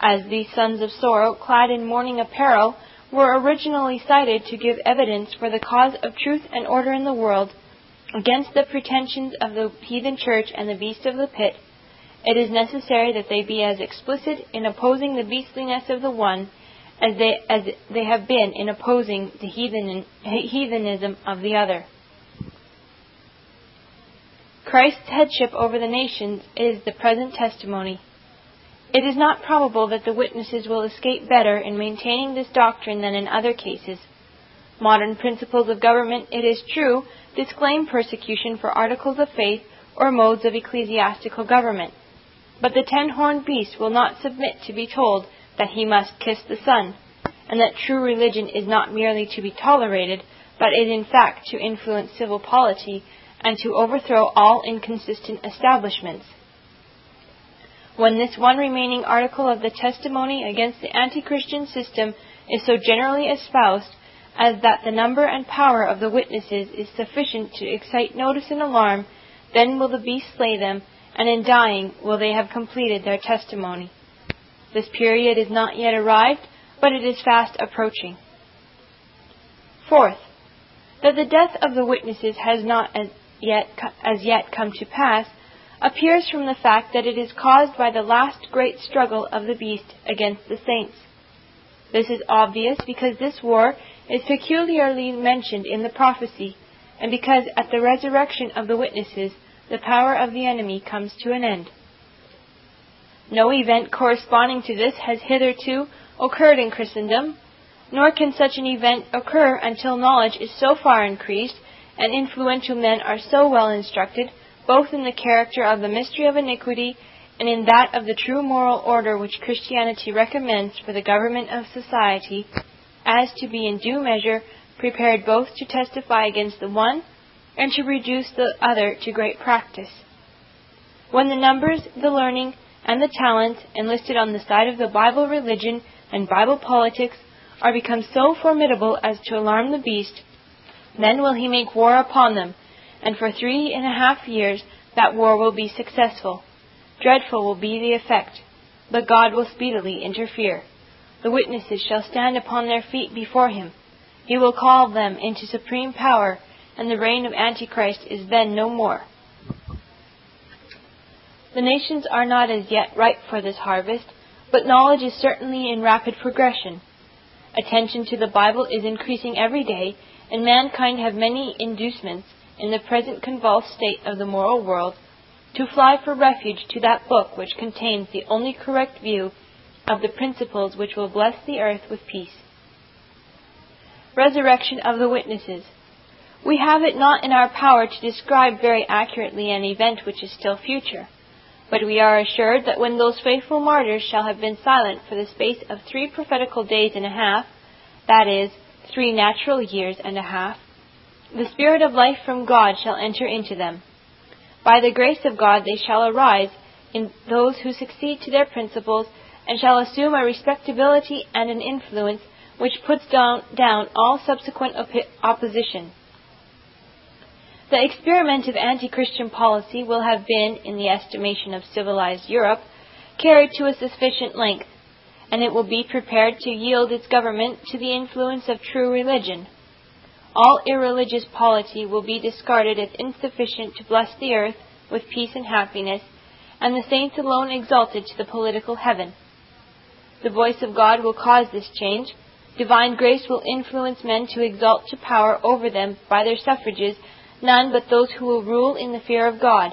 As these sons of sorrow, clad in mourning apparel, were originally cited to give evidence for the cause of truth and order in the world, against the pretensions of the heathen church and the beast of the pit, it is necessary that they be as explicit in opposing the beastliness of the one as they, as they have been in opposing the heathen, heathenism of the other. Christ's headship over the nations is the present testimony. It is not probable that the witnesses will escape better in maintaining this doctrine than in other cases. Modern principles of government, it is true, disclaim persecution for articles of faith or modes of ecclesiastical government. But the ten horned beast will not submit to be told that he must kiss the Son, and that true religion is not merely to be tolerated, but is in fact to influence civil polity and to overthrow all inconsistent establishments. When this one remaining article of the testimony against the anti Christian system is so generally espoused as that the number and power of the witnesses is sufficient to excite notice and alarm, then will the beast slay them, and in dying will they have completed their testimony. This period is not yet arrived, but it is fast approaching. Fourth, that the death of the witnesses has not as yet, as yet come to pass appears from the fact that it is caused by the last great struggle of the beast against the saints. This is obvious because this war is peculiarly mentioned in the prophecy, and because at the resurrection of the witnesses the power of the enemy comes to an end. No event corresponding to this has hitherto occurred in Christendom, nor can such an event occur until knowledge is so far increased and influential men are so well instructed, both in the character of the mystery of iniquity and in that of the true moral order which Christianity recommends for the government of society, as to be in due measure prepared both to testify against the one and to reduce the other to great practice. When the numbers, the learning, and the talents enlisted on the side of the Bible religion and Bible politics are become so formidable as to alarm the beast, then will he make war upon them, and for three and a half years that war will be successful. Dreadful will be the effect, but God will speedily interfere. The witnesses shall stand upon their feet before him. He will call them into supreme power and the reign of Antichrist is then no more. The nations are not as yet ripe for this harvest, but knowledge is certainly in rapid progression. Attention to the Bible is increasing every day, and mankind have many inducements, in the present convulsed state of the moral world, to fly for refuge to that book which contains the only correct view of the principles which will bless the earth with peace. Resurrection of the Witnesses. We have it not in our power to describe very accurately an event which is still future. But we are assured that when those faithful martyrs shall have been silent for the space of three prophetical days and a half, that is, three natural years and a half, the Spirit of life from God shall enter into them. By the grace of God they shall arise in those who succeed to their principles, and shall assume a respectability and an influence which puts down, down all subsequent op- opposition. The experiment of anti-Christian policy will have been, in the estimation of civilized Europe, carried to a sufficient length, and it will be prepared to yield its government to the influence of true religion. All irreligious polity will be discarded as insufficient to bless the earth with peace and happiness, and the saints alone exalted to the political heaven. The voice of God will cause this change. Divine grace will influence men to exalt to power over them by their suffrages none but those who will rule in the fear of God.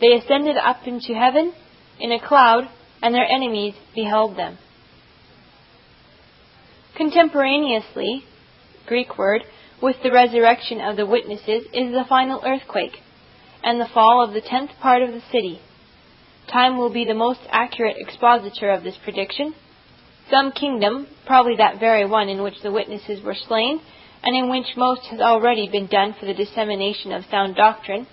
They ascended up into heaven in a cloud, and their enemies beheld them. Contemporaneously, Greek word, with the resurrection of the witnesses is the final earthquake and the fall of the tenth part of the city. Time will be the most accurate expositor of this prediction. Some kingdom, probably that very one in which the witnesses were slain, and in which most has already been done for the dissemination of sound doctrine,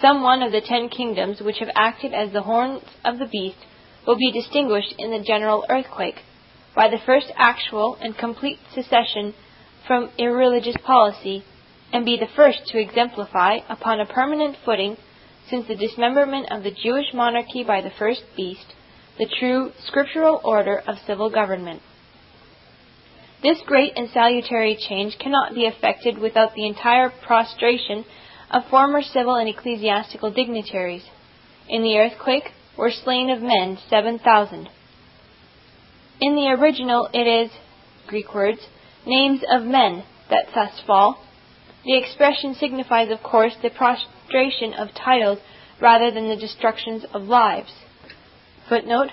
some one of the ten kingdoms which have acted as the horns of the beast will be distinguished in the general earthquake by the first actual and complete secession from irreligious policy, and be the first to exemplify, upon a permanent footing, since the dismemberment of the Jewish monarchy by the first beast, the true scriptural order of civil government. This great and salutary change cannot be effected without the entire prostration of former civil and ecclesiastical dignitaries. In the earthquake were slain of men seven thousand. In the original it is Greek words names of men that thus fall. The expression signifies, of course, the prostration of titles rather than the destructions of lives. Footnote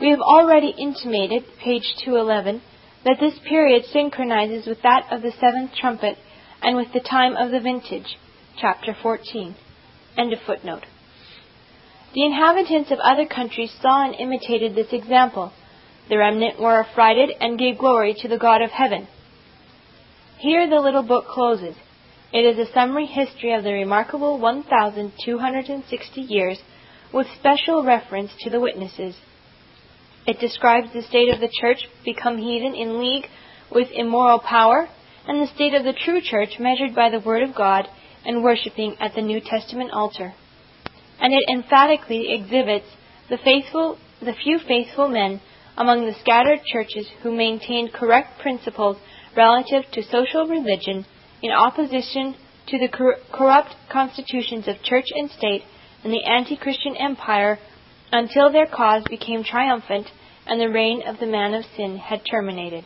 We have already intimated, page 211, that this period synchronizes with that of the seventh trumpet and with the time of the vintage, chapter 14. End of footnote. The inhabitants of other countries saw and imitated this example. The remnant were affrighted and gave glory to the God of heaven. Here the little book closes. It is a summary history of the remarkable 1,260 years with special reference to the witnesses. It describes the state of the church become heathen in league with immoral power and the state of the true church measured by the word of God and worshipping at the New Testament altar. And it emphatically exhibits the faithful the few faithful men among the scattered churches who maintained correct principles relative to social religion in opposition to the cor- corrupt constitutions of church and state and the anti Christian empire until their cause became triumphant and the reign of the man of sin had terminated.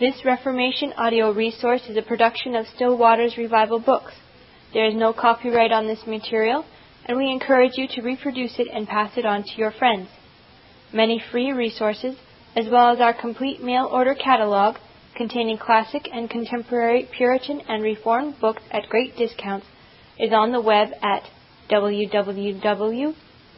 This Reformation audio resource is a production of Still Waters Revival Books. There is no copyright on this material and we encourage you to reproduce it and pass it on to your friends. Many free resources, as well as our complete mail order catalog containing classic and contemporary Puritan and Reformed books at great discounts, is on the web at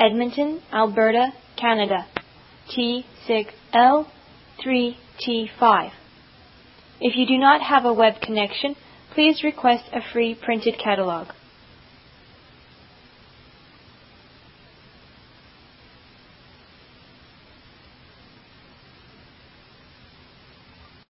Edmonton, Alberta, Canada, T6L3T5. If you do not have a web connection, please request a free printed catalog.